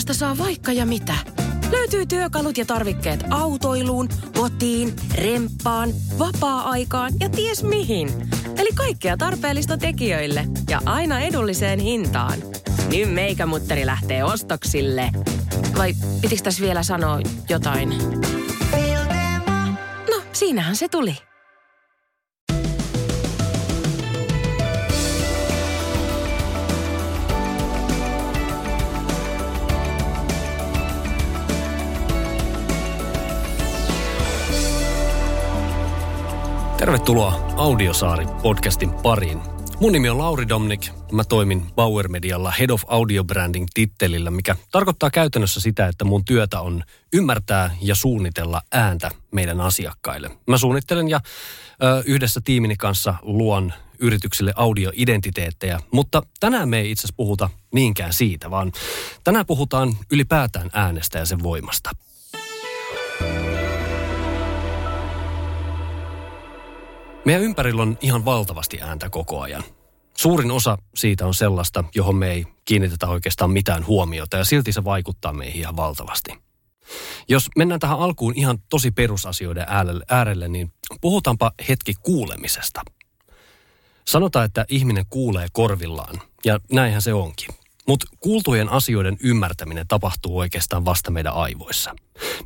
Autokauppasta saa vaikka ja mitä. Löytyy työkalut ja tarvikkeet autoiluun, kotiin, remppaan, vapaa-aikaan ja ties mihin. Eli kaikkea tarpeellista tekijöille ja aina edulliseen hintaan. Nyt meikä mutteri lähtee ostoksille. Vai pitikö tässä vielä sanoa jotain? No, siinähän se tuli. Tervetuloa Audiosaari-podcastin pariin. Mun nimi on Lauri Domnik. Mä toimin Bauer Medialla Head of Audio Branding tittelillä, mikä tarkoittaa käytännössä sitä, että mun työtä on ymmärtää ja suunnitella ääntä meidän asiakkaille. Mä suunnittelen ja ö, yhdessä tiimini kanssa luon yrityksille audioidentiteettejä, mutta tänään me ei itse asiassa puhuta niinkään siitä, vaan tänään puhutaan ylipäätään äänestä ja sen voimasta. Meidän ympärillä on ihan valtavasti ääntä koko ajan. Suurin osa siitä on sellaista, johon me ei kiinnitetä oikeastaan mitään huomiota ja silti se vaikuttaa meihin ihan valtavasti. Jos mennään tähän alkuun ihan tosi perusasioiden äärelle, niin puhutaanpa hetki kuulemisesta. Sanotaan, että ihminen kuulee korvillaan, ja näinhän se onkin. Mutta kuultujen asioiden ymmärtäminen tapahtuu oikeastaan vasta meidän aivoissa.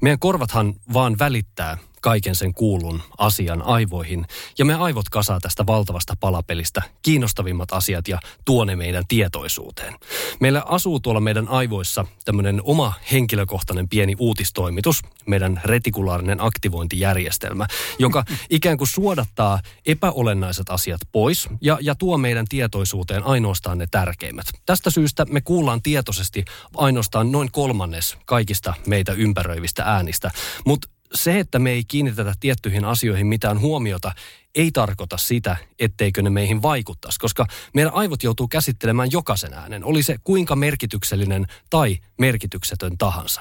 Meidän korvathan vaan välittää kaiken sen kuulun asian aivoihin. Ja me aivot kasaa tästä valtavasta palapelistä kiinnostavimmat asiat ja tuo ne meidän tietoisuuteen. Meillä asuu tuolla meidän aivoissa tämmöinen oma henkilökohtainen pieni uutistoimitus, meidän retikulaarinen aktivointijärjestelmä, joka ikään kuin suodattaa epäolennaiset asiat pois ja, ja tuo meidän tietoisuuteen ainoastaan ne tärkeimmät. Tästä syystä me kuullaan tietoisesti ainoastaan noin kolmannes kaikista meitä ympäröivistä äänistä, mutta se, että me ei kiinnitetä tiettyihin asioihin mitään huomiota, ei tarkoita sitä, etteikö ne meihin vaikuttaisi, koska meidän aivot joutuu käsittelemään jokaisen äänen, oli se kuinka merkityksellinen tai merkityksetön tahansa.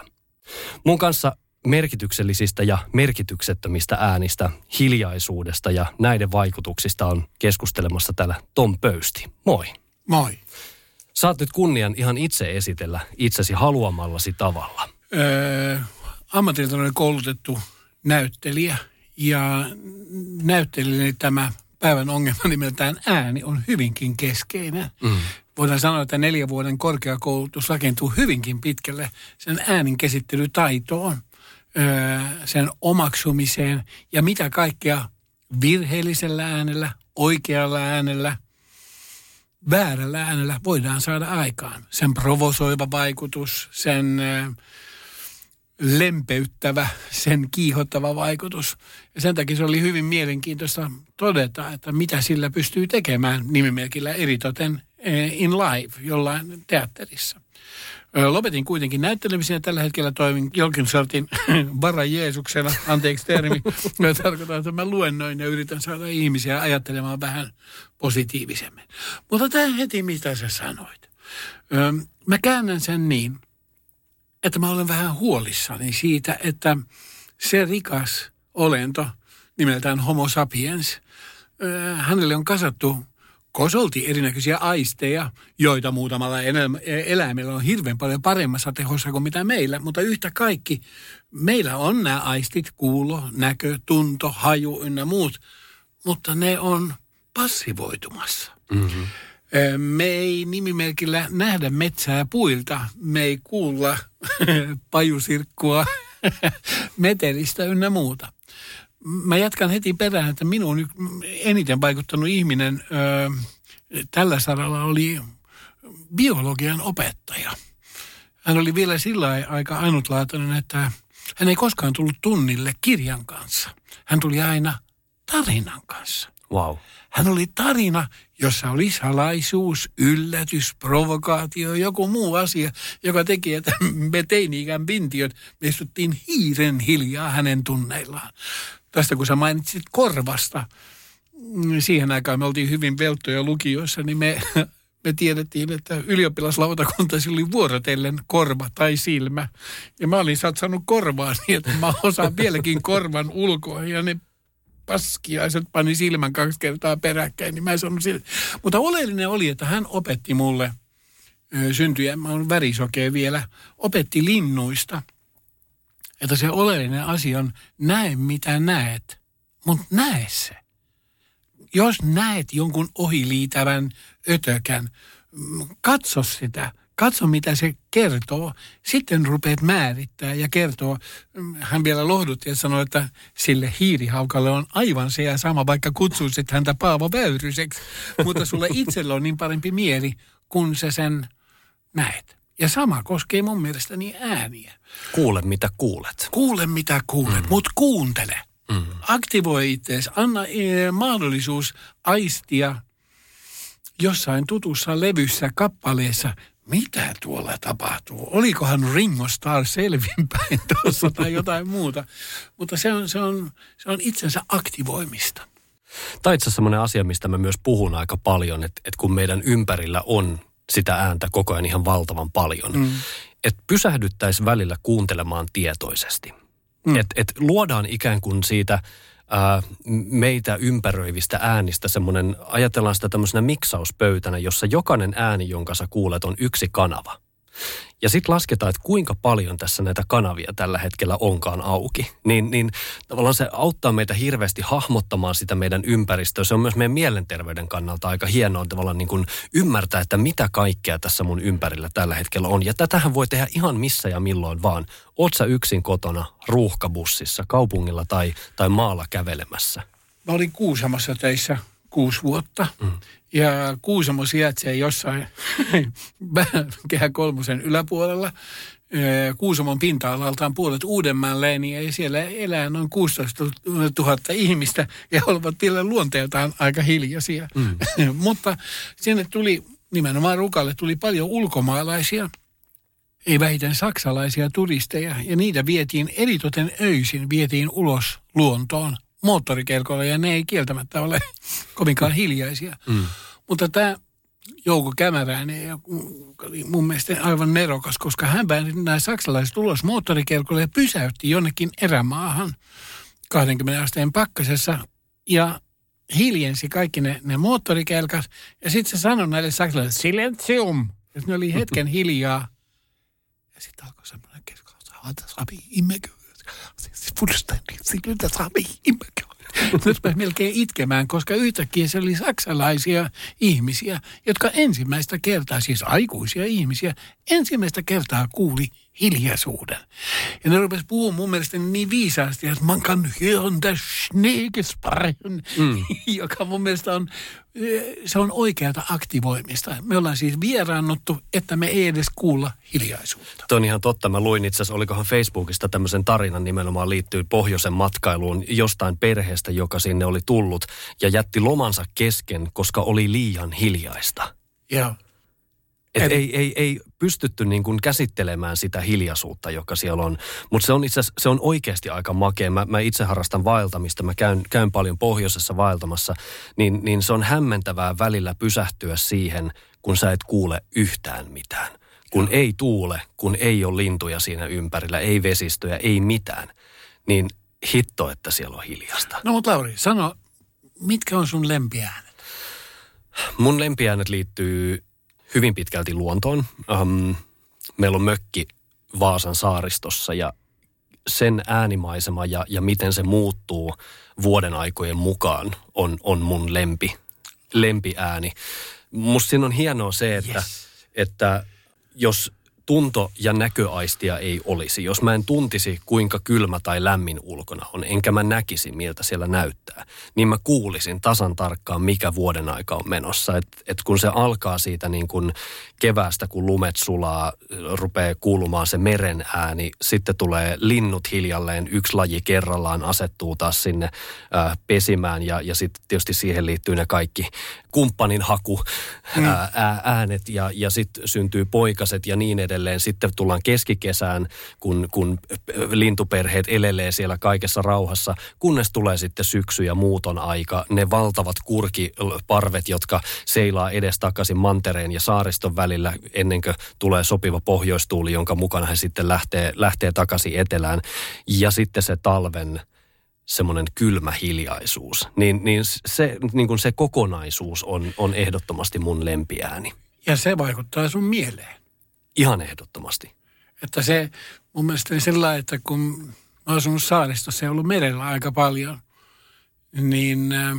Mun kanssa merkityksellisistä ja merkityksettömistä äänistä, hiljaisuudesta ja näiden vaikutuksista on keskustelemassa täällä Tom Pöysti. Moi. Moi. Saat nyt kunnian ihan itse esitellä itsesi haluamallasi tavalla. Öö, ammatilta olen koulutettu näyttelijä ja näyttelijälle tämä päivän ongelma nimeltään ääni on hyvinkin keskeinen. Mm. Voidaan sanoa, että neljän vuoden korkeakoulutus rakentuu hyvinkin pitkälle sen äänin käsittelytaitoon, sen omaksumiseen ja mitä kaikkea virheellisellä äänellä, oikealla äänellä, väärällä äänellä voidaan saada aikaan. Sen provosoiva vaikutus, sen lempeyttävä, sen kiihottava vaikutus. Ja sen takia se oli hyvin mielenkiintoista todeta, että mitä sillä pystyy tekemään nimimerkillä eritoten eh, in live jollain teatterissa. Lopetin kuitenkin näyttelemisen ja tällä hetkellä toimin Jolkinsortin vara Jeesuksena, anteeksi termi. Tarkoitan, että mä luennoin ja yritän saada ihmisiä ajattelemaan vähän positiivisemmin. Mutta tämä heti, mitä sä sanoit. Mä käännän sen niin, että mä olen vähän huolissani siitä, että se rikas olento nimeltään Homo sapiens, hänelle on kasattu kosolti erinäköisiä aisteja, joita muutamalla eläimellä on hirveän paljon paremmassa tehossa kuin mitä meillä. Mutta yhtä kaikki, meillä on nämä aistit, kuulo, näkö, tunto, haju ynnä muut, mutta ne on passivoitumassa. Mm-hmm. Me ei nimimerkillä nähdä metsää puilta, me ei kuulla pajusirkkua metelistä ynnä muuta. Mä jatkan heti perään, että minun eniten vaikuttanut ihminen tällä saralla oli biologian opettaja. Hän oli vielä sillä aika ainutlaatuinen, että hän ei koskaan tullut tunnille kirjan kanssa. Hän tuli aina tarinan kanssa. Wow. Hän oli tarina, jossa oli salaisuus, yllätys, provokaatio, joku muu asia, joka teki, että me teini-ikään pintiöt me istuttiin hiiren hiljaa hänen tunneillaan. Tästä kun sä mainitsit korvasta, mm, siihen aikaan me oltiin hyvin velttoja lukioissa, niin me, me tiedettiin, että ylioppilaslautakunta oli vuorotellen korva tai silmä. Ja mä olin satsannut korvaa niin, että mä osaan vieläkin korvan ulkoa ja ne paskiaiset pani silmän kaksi kertaa peräkkäin, niin mä en sanonut sille. Mutta oleellinen oli, että hän opetti mulle syntyi, ja mä olen värisokea vielä, opetti linnuista, että se oleellinen asia on näe mitä näet, mutta näe se. Jos näet jonkun ohiliitävän ötökän, katso sitä – Katso, mitä se kertoo. Sitten rupeat määrittää ja kertoo. Hän vielä lohdutti ja sanoi, että sille hiirihaukalle on aivan se ja sama, vaikka kutsuisit häntä Paavo Väyryseksi. Mutta sulle itsellä on niin parempi mieli, kun sä sen näet. Ja sama koskee mun mielestäni ääniä. Kuule, mitä kuulet. Kuule, mitä kuulet, mm. mutta kuuntele. Mm. Aktivoi itseäsi. Anna e, mahdollisuus aistia jossain tutussa levyssä, kappaleessa – mitä tuolla tapahtuu? Olikohan Ringo Starr selvinpäin tuossa tai jotain muuta? Mutta se on, se on, se on itsensä aktivoimista. Tämä itse semmoinen asia, mistä mä myös puhun aika paljon, että, että kun meidän ympärillä on sitä ääntä koko ajan ihan valtavan paljon, mm. että pysähdyttäisiin välillä kuuntelemaan tietoisesti. Mm. Että et luodaan ikään kuin siitä meitä ympäröivistä äänistä semmoinen, ajatellaan sitä tämmöisenä miksauspöytänä, jossa jokainen ääni, jonka sä kuulet, on yksi kanava. Ja sitten lasketaan, että kuinka paljon tässä näitä kanavia tällä hetkellä onkaan auki. Niin, niin tavallaan se auttaa meitä hirveästi hahmottamaan sitä meidän ympäristöä. Se on myös meidän mielenterveyden kannalta aika hienoa tavallaan niin kuin ymmärtää, että mitä kaikkea tässä mun ympärillä tällä hetkellä on. Ja tätähän voi tehdä ihan missä ja milloin vaan. Oot sä yksin kotona, ruuhkabussissa, kaupungilla tai, tai maalla kävelemässä? Mä olin Kuusamossa töissä kuusi vuotta. Mm. Ja Kuusamo sijaitsee jossain kehä kolmosen yläpuolella. Kuusamon pinta-alaltaan puolet Uudenmaan ja siellä elää noin 16 000 ihmistä ja ovat vielä luonteeltaan aika hiljaisia. Mm. Mutta sinne tuli, nimenomaan Rukalle tuli paljon ulkomaalaisia, ei vähiten saksalaisia turisteja, ja niitä vietiin eritoten öisin, vietiin ulos luontoon moottorikelkoilla, ja ne ei kieltämättä ole kovinkaan hiljaisia. Mm. Mutta tämä Jouko Kämäräinen oli mun mielestä aivan nerokas, koska hän pääsi nämä saksalaiset ulos moottorikelkolle ja pysäytti jonnekin erämaahan 20 asteen pakkasessa ja hiljensi kaikki ne, ne moottorikelkat. Ja sitten se sanoi näille saksalaisille, silentium. Ja ne oli hetken hiljaa. Ja sitten alkoi semmoinen keskustelu, että sabi immekö. Fullständigt, siltä sabi immekö. Nyt mä melkein itkemään, koska yhtäkkiä se oli saksalaisia ihmisiä, jotka ensimmäistä kertaa, siis aikuisia ihmisiä, ensimmäistä kertaa kuuli hiljaisuuden. Ja ne rupesivat puhumaan mun mielestä niin viisaasti, että man kan hören der mm. joka mun mielestä on, se on oikeata aktivoimista. Me ollaan siis vieraannuttu, että me ei edes kuulla hiljaisuutta. Tuo on ihan totta. Mä luin itse asiassa, olikohan Facebookista tämmöisen tarinan nimenomaan liittyy pohjoisen matkailuun jostain perheestä, joka sinne oli tullut ja jätti lomansa kesken, koska oli liian hiljaista. Joo. Et ei, ei, ei pystytty niin kuin käsittelemään sitä hiljaisuutta, joka siellä on. Mutta se on itse se on oikeasti aika makea. Mä, mä itse harrastan vaeltamista, mä käyn, käyn paljon pohjoisessa vaeltamassa, niin, niin se on hämmentävää välillä pysähtyä siihen, kun sä et kuule yhtään mitään. Kun ei tuule, kun ei ole lintuja siinä ympärillä, ei vesistöjä, ei mitään, niin hitto, että siellä on hiljasta. No mutta Lauri, sano, mitkä on sun lempiäänet? Mun lempiäänet liittyy hyvin pitkälti luontoon. Um, meillä on mökki Vaasan saaristossa ja sen äänimaisema ja, ja miten se muuttuu vuoden aikojen mukaan on, on mun lempi, lempiääni. Musta siinä on hienoa se, että, yes. että jos tunto- ja näköaistia ei olisi. Jos mä en tuntisi, kuinka kylmä tai lämmin ulkona on, enkä mä näkisi, miltä siellä näyttää, niin mä kuulisin tasan tarkkaan, mikä vuoden aika on menossa. Et, et kun se alkaa siitä niin kun keväästä, kun lumet sulaa, rupeaa kuulumaan se meren ääni, sitten tulee linnut hiljalleen, yksi laji kerrallaan asettuu taas sinne ää, pesimään ja, ja sitten tietysti siihen liittyy ne kaikki kumppanin haku mm. ää, äänet ja, ja sitten syntyy poikaset ja niin edelleen. Sitten tullaan keskikesään, kun, kun lintuperheet elelee siellä kaikessa rauhassa, kunnes tulee sitten syksy ja muuton aika. Ne valtavat kurkiparvet, jotka seilaa edestakaisin mantereen ja saariston välillä ennen kuin tulee sopiva pohjoistuuli, jonka mukana he sitten lähtee, lähtee takaisin etelään. Ja sitten se talven semmoinen kylmä hiljaisuus, niin, niin, se, niin kuin se kokonaisuus on, on ehdottomasti mun lempiääni. Ja se vaikuttaa sun mieleen. Ihan ehdottomasti. Että se mun mielestä sillä että kun mä oon asunut saaristossa ja ollut merellä aika paljon, niin äh,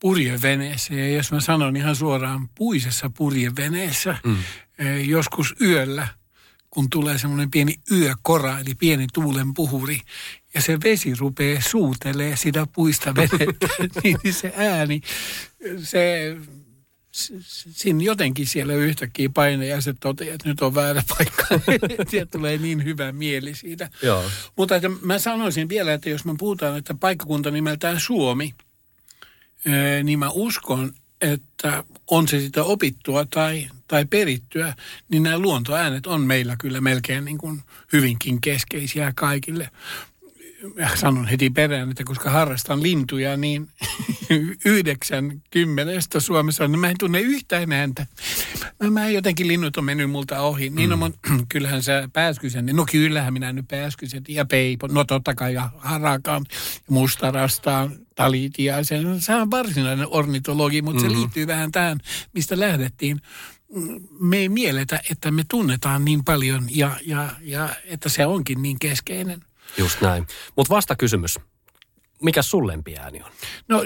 purjeveneessä, ja jos mä sanon ihan suoraan puisessa purjeveneessä, mm. äh, joskus yöllä, kun tulee semmoinen pieni yökora, eli pieni tuulen puhuri, ja se vesi rupeaa suutelee sitä puista venettä, niin se ääni, se siinä jotenkin siellä yhtäkkiä painajaiset toteaa, että nyt on väärä paikka. Sieltä tulee niin hyvä mieli siitä. Joo. Mutta että mä sanoisin vielä, että jos me puhutaan, että paikkakunta nimeltään Suomi, niin mä uskon, että on se sitä opittua tai, tai perittyä, niin nämä luontoäänet on meillä kyllä melkein niin kuin hyvinkin keskeisiä kaikille sanon heti perään, että koska harrastan lintuja, niin yhdeksän kymmenestä Suomessa niin mä en tunne yhtään ääntä. Mä, mä jotenkin linnut on mennyt multa ohi. Niin mm. on, kyllähän sä pääskysen, no kyllähän minä nyt pääskysen ja peipo, no totta kai ja harakan, mustarastaan, talitiaisen. Se on varsinainen ornitologi, mutta mm-hmm. se liittyy vähän tähän, mistä lähdettiin me ei mieletä, että me tunnetaan niin paljon ja, ja, ja että se onkin niin keskeinen. Just näin. Mutta vasta kysymys. Mikä sun lempiääni on? No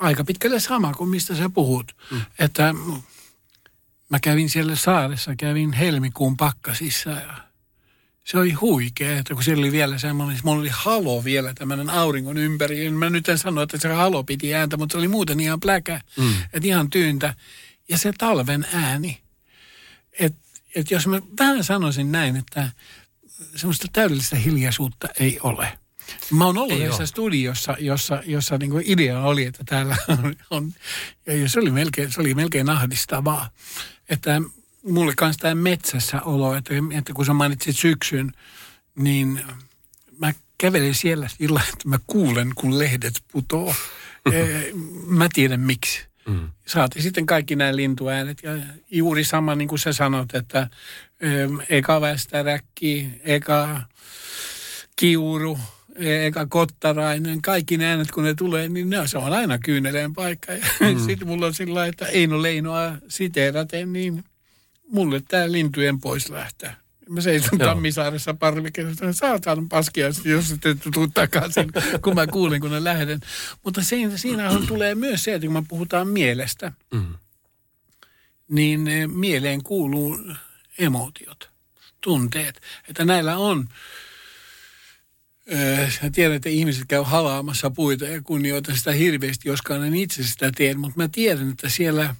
aika pitkälle sama kuin mistä sä puhut. Mm. Että mä kävin siellä saaressa, kävin helmikuun pakkasissa ja se oli huikea, että kun siellä oli vielä semmoinen, mulla oli halo vielä tämmöinen auringon ympäri. Mä nyt en sano, että se halo piti ääntä, mutta se oli muuten ihan pläkä, mm. että ihan tyyntä. Ja se talven ääni, että et jos mä vähän sanoisin näin, että semmoista täydellistä hiljaisuutta ei ole. Mä oon ollut yhdessä studiossa, jossa, jossa niin kuin idea oli, että täällä on, on ja se oli melkein, se oli melkein ahdistavaa. Että mulle kanssa tämä metsässä olo, että, että kun sä mainitsit syksyn, niin mä kävelen siellä sillä, että mä kuulen, kun lehdet putoo. mä tiedän miksi. Mm. Saati sitten kaikki nämä lintuäänet ja juuri sama niin kuin sä sanot, että eka västäräkki, eka kiuru, eka kottarainen, kaikki ne äänet kun ne tulee, niin ne, se on aina kyyneleen paikka. Mm. sitten mulla on sillä että Eino Leinoa siteeraten, niin mulle tämä lintujen pois lähtää. Mä seison Tammisaaressa parvikeessa, saatan paskia, jos sitten tuu takaisin, kun mä kuulin, kun ne lähden. Mutta siinä, siinä tulee myös se, että kun me puhutaan mielestä, mm. niin eh, mieleen kuuluu emotiot, tunteet. Että näillä on, äh, tiedän, että ihmiset käy halaamassa puita ja kunnioitan sitä hirveästi, joskaan en itse sitä tee, mutta mä tiedän, että siellä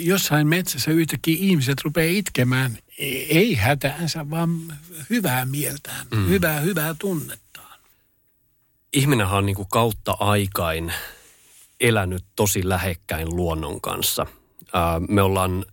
jossain metsässä yhtäkkiä ihmiset rupeaa itkemään, ei hätäänsä, vaan hyvää mieltään, mm. hyvää, hyvää tunnettaan. Ihminenhän on niin kuin kautta aikain elänyt tosi lähekkäin luonnon kanssa. me ollaan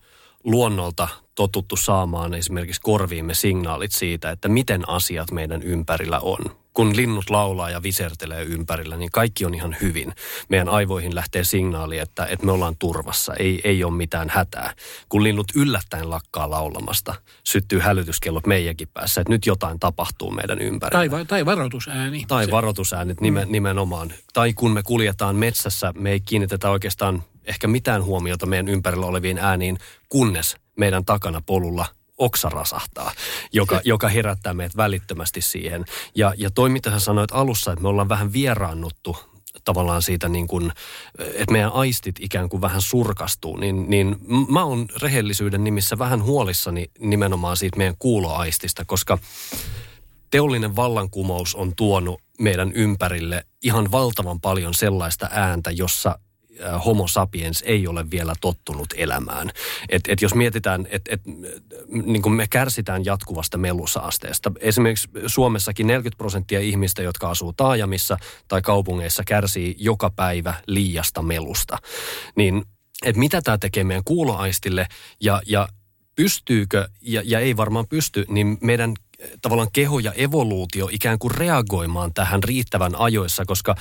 luonnolta totuttu saamaan esimerkiksi korviimme signaalit siitä, että miten asiat meidän ympärillä on. Kun linnut laulaa ja visertelee ympärillä, niin kaikki on ihan hyvin. Meidän aivoihin lähtee signaali, että, että me ollaan turvassa, ei, ei ole mitään hätää. Kun linnut yllättäen lakkaa laulamasta, syttyy hälytyskellot meidänkin päässä, että nyt jotain tapahtuu meidän ympärillä. Tai, tai varoitusääni. Tai varoitusäänet nimen, mm. nimenomaan. Tai kun me kuljetaan metsässä, me ei kiinnitetä oikeastaan ehkä mitään huomiota meidän ympärillä oleviin ääniin, kunnes meidän takana polulla oksa rasahtaa, joka, joka herättää meidät välittömästi siihen. Ja, ja toi, mitä sä sanoit alussa, että me ollaan vähän vieraannuttu tavallaan siitä niin kuin, että meidän aistit ikään kuin vähän surkastuu, niin, niin mä oon rehellisyyden nimissä vähän huolissani nimenomaan siitä meidän kuuloaistista, koska teollinen vallankumous on tuonut meidän ympärille ihan valtavan paljon sellaista ääntä, jossa homo sapiens ei ole vielä tottunut elämään. Et, et jos mietitään, että et, niin me kärsitään jatkuvasta melusaasteesta. Esimerkiksi Suomessakin 40 prosenttia ihmistä, jotka asuu taajamissa tai kaupungeissa, kärsii joka päivä liiasta melusta. Niin että mitä tämä tekee meidän kuuloaistille ja, ja pystyykö, ja, ja ei varmaan pysty, niin meidän tavallaan keho ja evoluutio ikään kuin reagoimaan tähän riittävän ajoissa, koska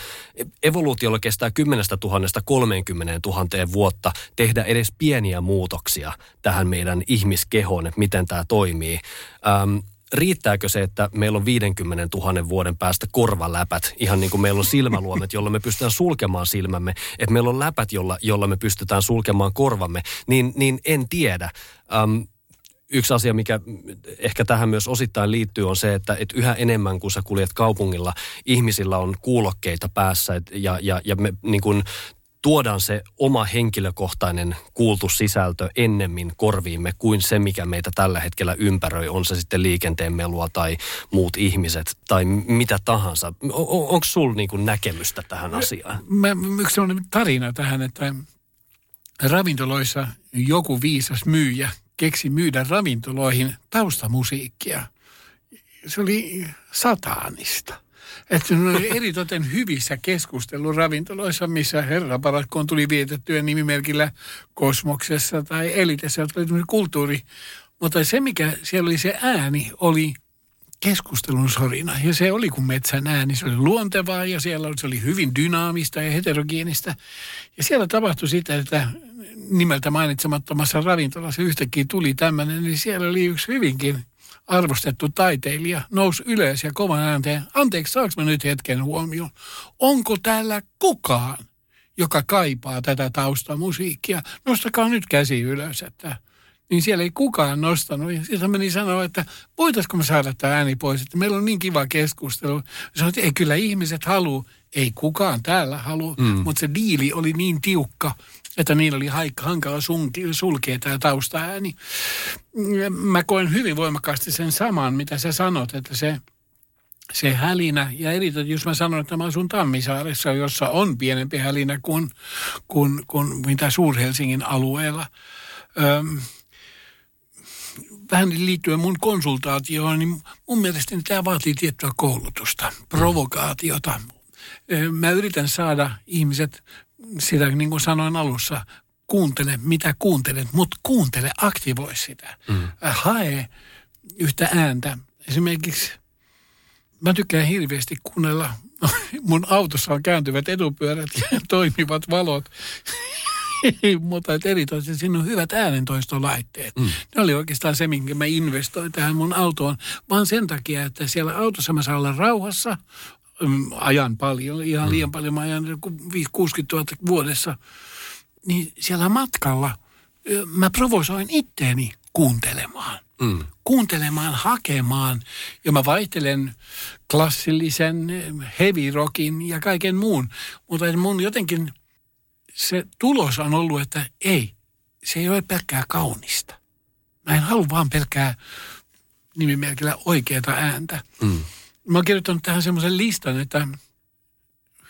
evoluutiolla kestää 10 000 30 000 vuotta tehdä edes pieniä muutoksia tähän meidän ihmiskehoon, että miten tämä toimii. Ähm, riittääkö se, että meillä on 50 000 vuoden päästä korvaläpät, ihan niin kuin meillä on silmäluomet, jolla me pystytään sulkemaan silmämme, että meillä on läpät, jolla, jolla me pystytään sulkemaan korvamme, niin, niin en tiedä. Um, yksi asia, mikä ehkä tähän myös osittain liittyy, on se, että, että yhä enemmän kun sä kuljet kaupungilla, ihmisillä on kuulokkeita päässä et, ja, ja, ja me niin kuin tuodaan se oma henkilökohtainen kuultu sisältö ennemmin korviimme kuin se, mikä meitä tällä hetkellä ympäröi, on se sitten liikenteen melua tai muut ihmiset tai mitä tahansa. Onko sulla niinku näkemystä tähän asiaan? Mä, yksi sellainen tarina tähän, että ravintoloissa joku viisas myyjä keksi myydä ravintoloihin taustamusiikkia. Se oli sataanista. Että ne oli eritoten hyvissä keskusteluravintoloissa, missä herra paratkoon tuli vietettyä nimimerkillä kosmoksessa tai elitessä, jotka oli kulttuuri. Mutta se, mikä siellä oli se ääni, oli keskustelun sorina. Ja se oli kuin metsän ääni. Se oli luontevaa ja siellä se oli hyvin dynaamista ja heterogeenista. Ja siellä tapahtui sitä, että nimeltä mainitsemattomassa ravintolassa yhtäkkiä tuli tämmöinen, niin siellä oli yksi hyvinkin arvostettu taiteilija nousi ylös ja kovan äänteen, anteeksi, saanko mä nyt hetken huomioon, onko täällä kukaan, joka kaipaa tätä taustamusiikkia? Nostakaa nyt käsi ylös, että niin siellä ei kukaan nostanut. Ja sitten meni sanoa, että voitaisiko me saada tämä ääni pois, että meillä on niin kiva keskustelu. Sanoin, että ei kyllä ihmiset halua, ei kukaan täällä halua, mm. mutta se diili oli niin tiukka, että niillä oli haikka, hankala sulkea tämä taustaääni. Mä koen hyvin voimakkaasti sen saman, mitä sä sanot, että se, se hälinä, ja erityisesti jos mä sanon, että mä asun Tammisaaressa, jossa on pienempi hälinä kuin, kuin, kuin mitä Suur-Helsingin alueella. Öm, vähän liittyen mun konsultaatioon, niin mun mielestäni tämä vaatii tiettyä koulutusta, provokaatiota. Mä yritän saada ihmiset sitä niin kuin sanoin alussa, kuuntele mitä kuuntelet, mutta kuuntele, aktivoi sitä. Mm. Hae yhtä ääntä. Esimerkiksi mä tykkään hirveästi kuunnella, mun autossa on kääntyvät etupyörät ja toimivat valot. Mutta eritoten siinä on hyvät äänentoistolaitteet. Mm. Ne oli oikeastaan se, minkä mä investoin tähän mun autoon, vaan sen takia, että siellä autossa mä saan olla rauhassa, Mm, ajan paljon, ihan liian mm. paljon, mä ajan 60 000 vuodessa, niin siellä matkalla mä provosoin itteeni kuuntelemaan. Mm. Kuuntelemaan, hakemaan. Ja mä vaihtelen klassillisen heavy rockin ja kaiken muun. Mutta mun jotenkin se tulos on ollut, että ei, se ei ole pelkkää kaunista. Mä en halua vaan pelkkää nimimerkillä oikeata ääntä. Mm. Mä oon kirjoittanut tähän semmoisen listan, että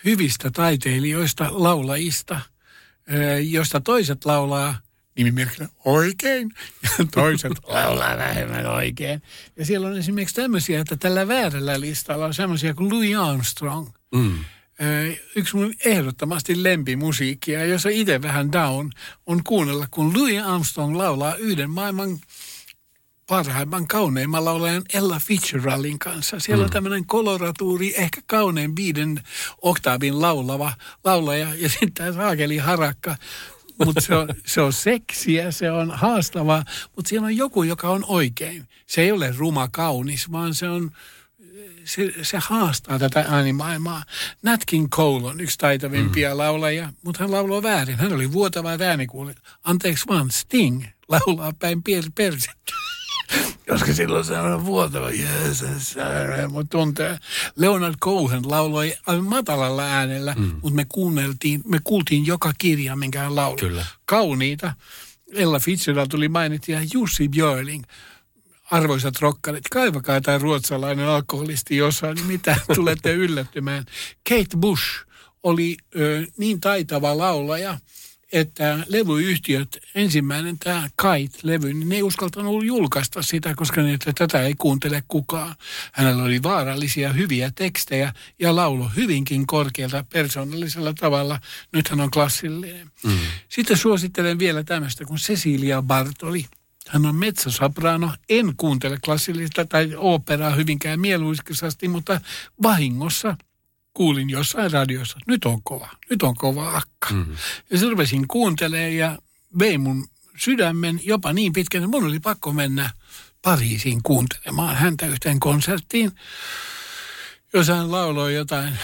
hyvistä taiteilijoista, laulajista, josta toiset laulaa nimimerkillä oikein ja toiset laulaa vähemmän oikein. Ja siellä on esimerkiksi tämmöisiä, että tällä väärällä listalla on semmoisia kuin Louis Armstrong. Mm. Yksi mun ehdottomasti lempimusiikkia, jossa itse vähän down, on kuunnella, kun Louis Armstrong laulaa yhden maailman parhaimman, kauneimman laulajan Ella Fitzgeraldin kanssa. Siellä mm. on tämmöinen koloratuuri, ehkä kaunein viiden oktaavin laulava laulaja ja sitten tämä Saakeli Harakka. Mutta se on, se on seksiä, se on haastavaa, mutta siellä on joku, joka on oikein. Se ei ole ruma kaunis, vaan se on, se, se haastaa tätä äänimaailmaa. Nat King Cole on yksi taitavimpia mm. laulajia, mutta hän lauloi väärin. Hän oli vuotava äänikuuli. Anteeksi vaan, Sting laulaa päin persettä koska silloin se on vuotava, jeesus, mutta tuntee. Leonard Cohen lauloi aivan matalalla äänellä, mm. mutta me kuunneltiin, me kuultiin joka kirja, minkä hän lauloi. Kyllä. Kauniita. Ella Fitzgerald tuli mainittu ja Jussi Björling arvoisat rokkarit, kaivakaa tämä ruotsalainen alkoholisti jossain, niin mitä tulette yllättymään. Kate Bush oli ö, niin taitava laulaja, että levyyhtiöt, ensimmäinen tämä Kite-levy, niin ne ei uskaltanut julkaista sitä, koska ne, että tätä ei kuuntele kukaan. Hänellä oli vaarallisia hyviä tekstejä ja laulo hyvinkin korkealta persoonallisella tavalla. Nyt hän on klassillinen. Mm. Sitten suosittelen vielä tämmöistä kuin Cecilia Bartoli. Hän on metsäsoprano. En kuuntele klassillista tai operaa hyvinkään mieluisasti, mutta vahingossa – kuulin jossain radiossa, nyt on kova, nyt on kova akka. Mm-hmm. Ja sitten rupesin kuuntelemaan ja vei mun sydämen jopa niin pitkään, että mun oli pakko mennä Pariisiin kuuntelemaan häntä yhteen konserttiin, jossa hän lauloi jotain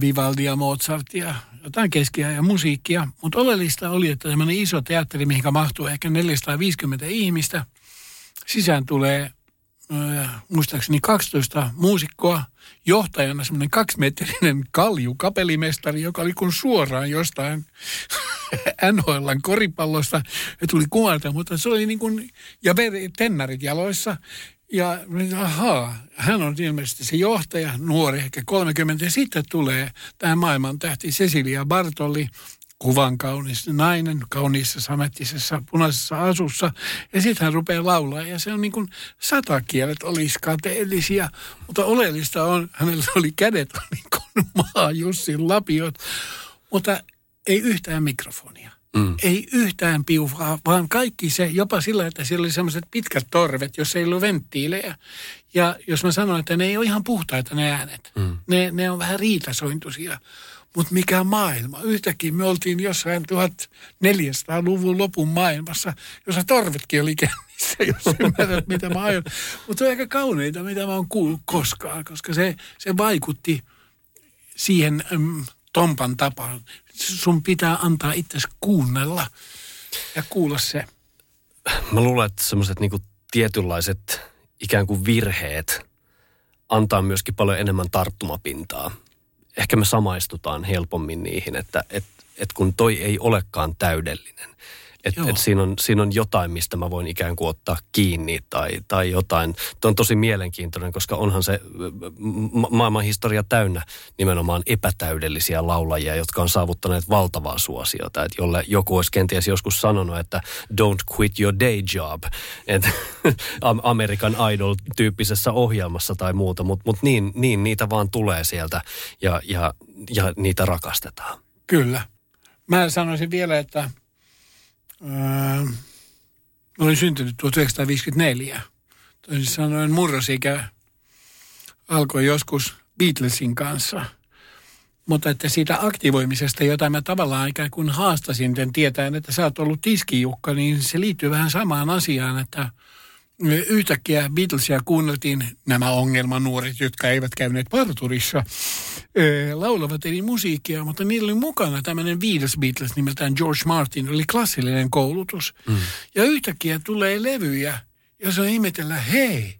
Vivaldia, Mozartia, jotain keskiajan musiikkia. Mutta oleellista oli, että tämmöinen iso teatteri, mihin mahtuu ehkä 450 ihmistä, sisään tulee muistaakseni 12 muusikkoa, johtajana semmoinen kaksimetrinen kalju kapelimestari, joka oli kuin suoraan jostain NHLn koripallosta ja tuli kuvalta, mutta se oli niin kuin, ja tennarit jaloissa. Ja ahaa, hän on ilmeisesti se johtaja, nuori, ehkä 30. Ja sitten tulee tämä maailman tähti Cecilia Bartoli, kuvan kaunis nainen kauniissa samettisessa punaisessa asussa. Ja sitten hän rupeaa laulaa ja se on niin kuin satakielet olisi kateellisia. Mutta oleellista on, hänellä oli kädet on niin kuin maa Jussin lapiot, mutta ei yhtään mikrofonia. Mm. Ei yhtään piuvaa, vaan kaikki se, jopa sillä, että siellä oli sellaiset pitkät torvet, jos ei ollut venttiilejä. Ja jos mä sanon, että ne ei ole ihan puhtaita ne äänet. Mm. Ne, ne on vähän riitasointuisia. Mutta mikä maailma? Yhtäkkiä me oltiin jossain 1400-luvun lopun maailmassa, jossa torvetkin oli kännissä, jos ymmärrät, mitä mä aion. Mutta on aika kauneita, mitä mä oon kuullut koskaan, koska se, se vaikutti siihen mm, Tompan tapaan. Sun pitää antaa itsesi kuunnella ja kuulla se. Mä luulen, että semmoiset niinku tietynlaiset ikään kuin virheet antaa myöskin paljon enemmän tarttumapintaa ehkä me samaistutaan helpommin niihin, että et, et kun toi ei olekaan täydellinen. Että et siinä, on, siinä on jotain, mistä mä voin ikään kuin ottaa kiinni tai, tai jotain. Tuo on tosi mielenkiintoinen, koska onhan se ma- maailman historia täynnä nimenomaan epätäydellisiä laulajia, jotka on saavuttaneet valtavaa suosiota. Että jolle joku olisi kenties joskus sanonut, että don't quit your day job. Et American Idol-tyyppisessä ohjelmassa tai muuta, mutta mut niin, niin niitä vaan tulee sieltä ja, ja, ja niitä rakastetaan. Kyllä. Mä sanoisin vielä, että Öö, mä olin syntynyt 1954. Toisin sanoen murrosikä alkoi joskus Beatlesin kanssa. Mutta että siitä aktivoimisesta, jota mä tavallaan ikään kuin haastasin, tietäen, että sä oot ollut tiskijukka, niin se liittyy vähän samaan asiaan, että – yhtäkkiä Beatlesia kuunneltiin nämä ongelmanuoret, jotka eivät käyneet parturissa, laulavat eri musiikkia, mutta niillä oli mukana tämmöinen viides Beatles nimeltään George Martin, oli klassillinen koulutus. Mm. Ja yhtäkkiä tulee levyjä, jossa ihmetellään, hei,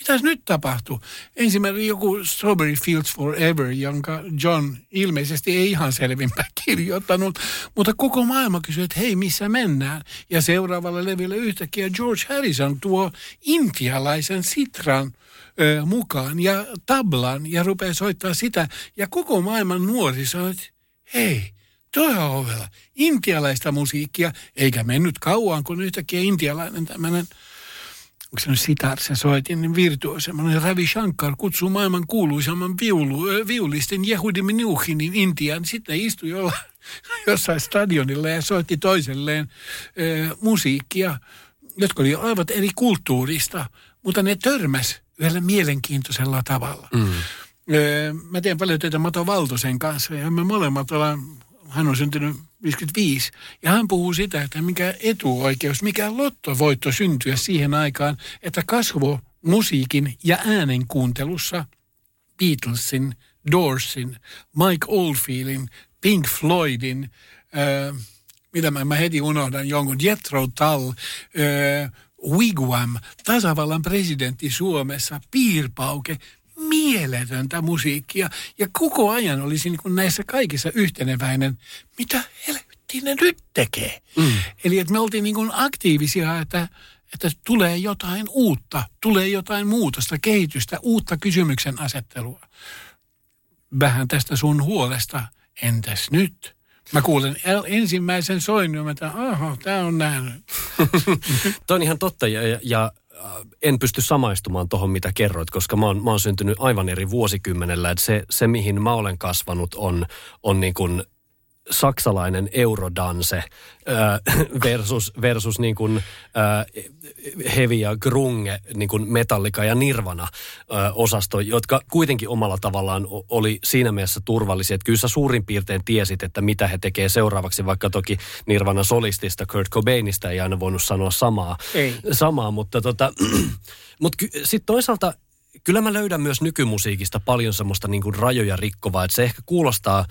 mitäs nyt tapahtuu? Ensimmäinen joku Strawberry Fields Forever, jonka John ilmeisesti ei ihan selvinpäin kirjoittanut, mutta koko maailma kysyy, että hei, missä mennään? Ja seuraavalla levyllä yhtäkkiä George Harrison tuo intialaisen sitran ö, mukaan ja tablan ja rupeaa soittaa sitä. Ja koko maailman nuori sanoo, että hei, toi on ovella. Intialaista musiikkia, eikä mennyt kauan, kun yhtäkkiä intialainen tämmöinen – onko se nyt sitar, se soitin, niin virtuosemmoinen Ravi Shankar kutsuu maailman kuuluisamman viulu, viulistin Yehudi Menuhinin Intiaan. Sitten ne istui jolla, jossain stadionilla ja soitti toiselleen ö, musiikkia, jotka oli aivan eri kulttuurista, mutta ne törmäs yhdellä mielenkiintoisella tavalla. Mm. Ö, mä teen paljon töitä Mato Valtosen kanssa ja me molemmat ollaan, hän on syntynyt 55. Ja hän puhuu sitä, että mikä etuoikeus, mikä lottovoitto syntyä siihen aikaan, että kasvo musiikin ja äänen kuuntelussa Beatlesin, Doorsin, Mike Oldfieldin, Pink Floydin, äh, mitä mä, mä heti unohdan jonkun, Jethro Tull, äh, Wigwam, tasavallan presidentti Suomessa, Piirpauke, mieletöntä musiikkia. Ja koko ajan olisi niin kuin näissä kaikissa yhteneväinen, mitä helvettiä ne nyt tekee. Mm. Eli että me oltiin niin kuin aktiivisia, että, että tulee jotain uutta, tulee jotain muutosta, kehitystä, uutta kysymyksen asettelua. Vähän tästä sun huolesta, entäs nyt? Mä kuulen ensimmäisen soinnun, että aha, tämä on näin. Tuo on ihan totta ja, ja en pysty samaistumaan tuohon, mitä kerroit, koska mä oon, mä oon syntynyt aivan eri vuosikymmenellä. Että se, se, mihin mä olen kasvanut, on, on niin kuin saksalainen Eurodance versus, versus niin kuin, heavy ja grunge, niin kuin metallika ja nirvana osasto, jotka kuitenkin omalla tavallaan oli siinä mielessä turvallisia, että kyllä sä suurin piirtein tiesit, että mitä he tekee seuraavaksi, vaikka toki nirvana solistista Kurt Cobainista ei aina voinut sanoa samaa, ei. samaa mutta tota, mut sitten toisaalta kyllä mä löydän myös nykymusiikista paljon semmoista niin kuin rajoja rikkovaa, että se ehkä kuulostaa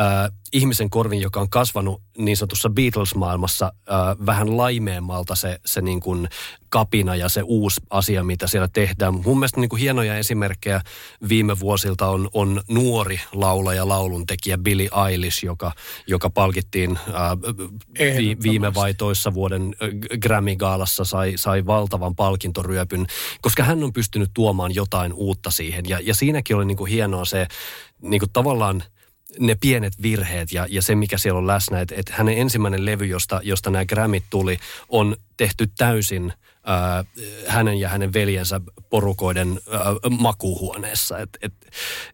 äh, ihmisen korvin, joka on kasvanut niin sanotussa Beatles-maailmassa äh, vähän laimeemmalta se, se niin kuin kapina ja se uusi asia, mitä siellä tehdään. Mun mielestä niin kuin hienoja esimerkkejä viime vuosilta on, on nuori laulaja, lauluntekijä Billy Eilish, joka, joka palkittiin äh, vi, viime vai toissa vuoden äh, Grammy-gaalassa, sai, sai valtavan palkintoryöpyn, koska hän on pystynyt tuomaan jotain uutta siihen. Ja, ja siinäkin oli niin kuin hienoa se niin kuin tavallaan – ne pienet virheet ja, ja se, mikä siellä on läsnä. Että et hänen ensimmäinen levy, josta, josta nämä Grammit tuli, on tehty täysin – ää, hänen ja hänen veljensä porukoiden ää, makuuhuoneessa. Et, et,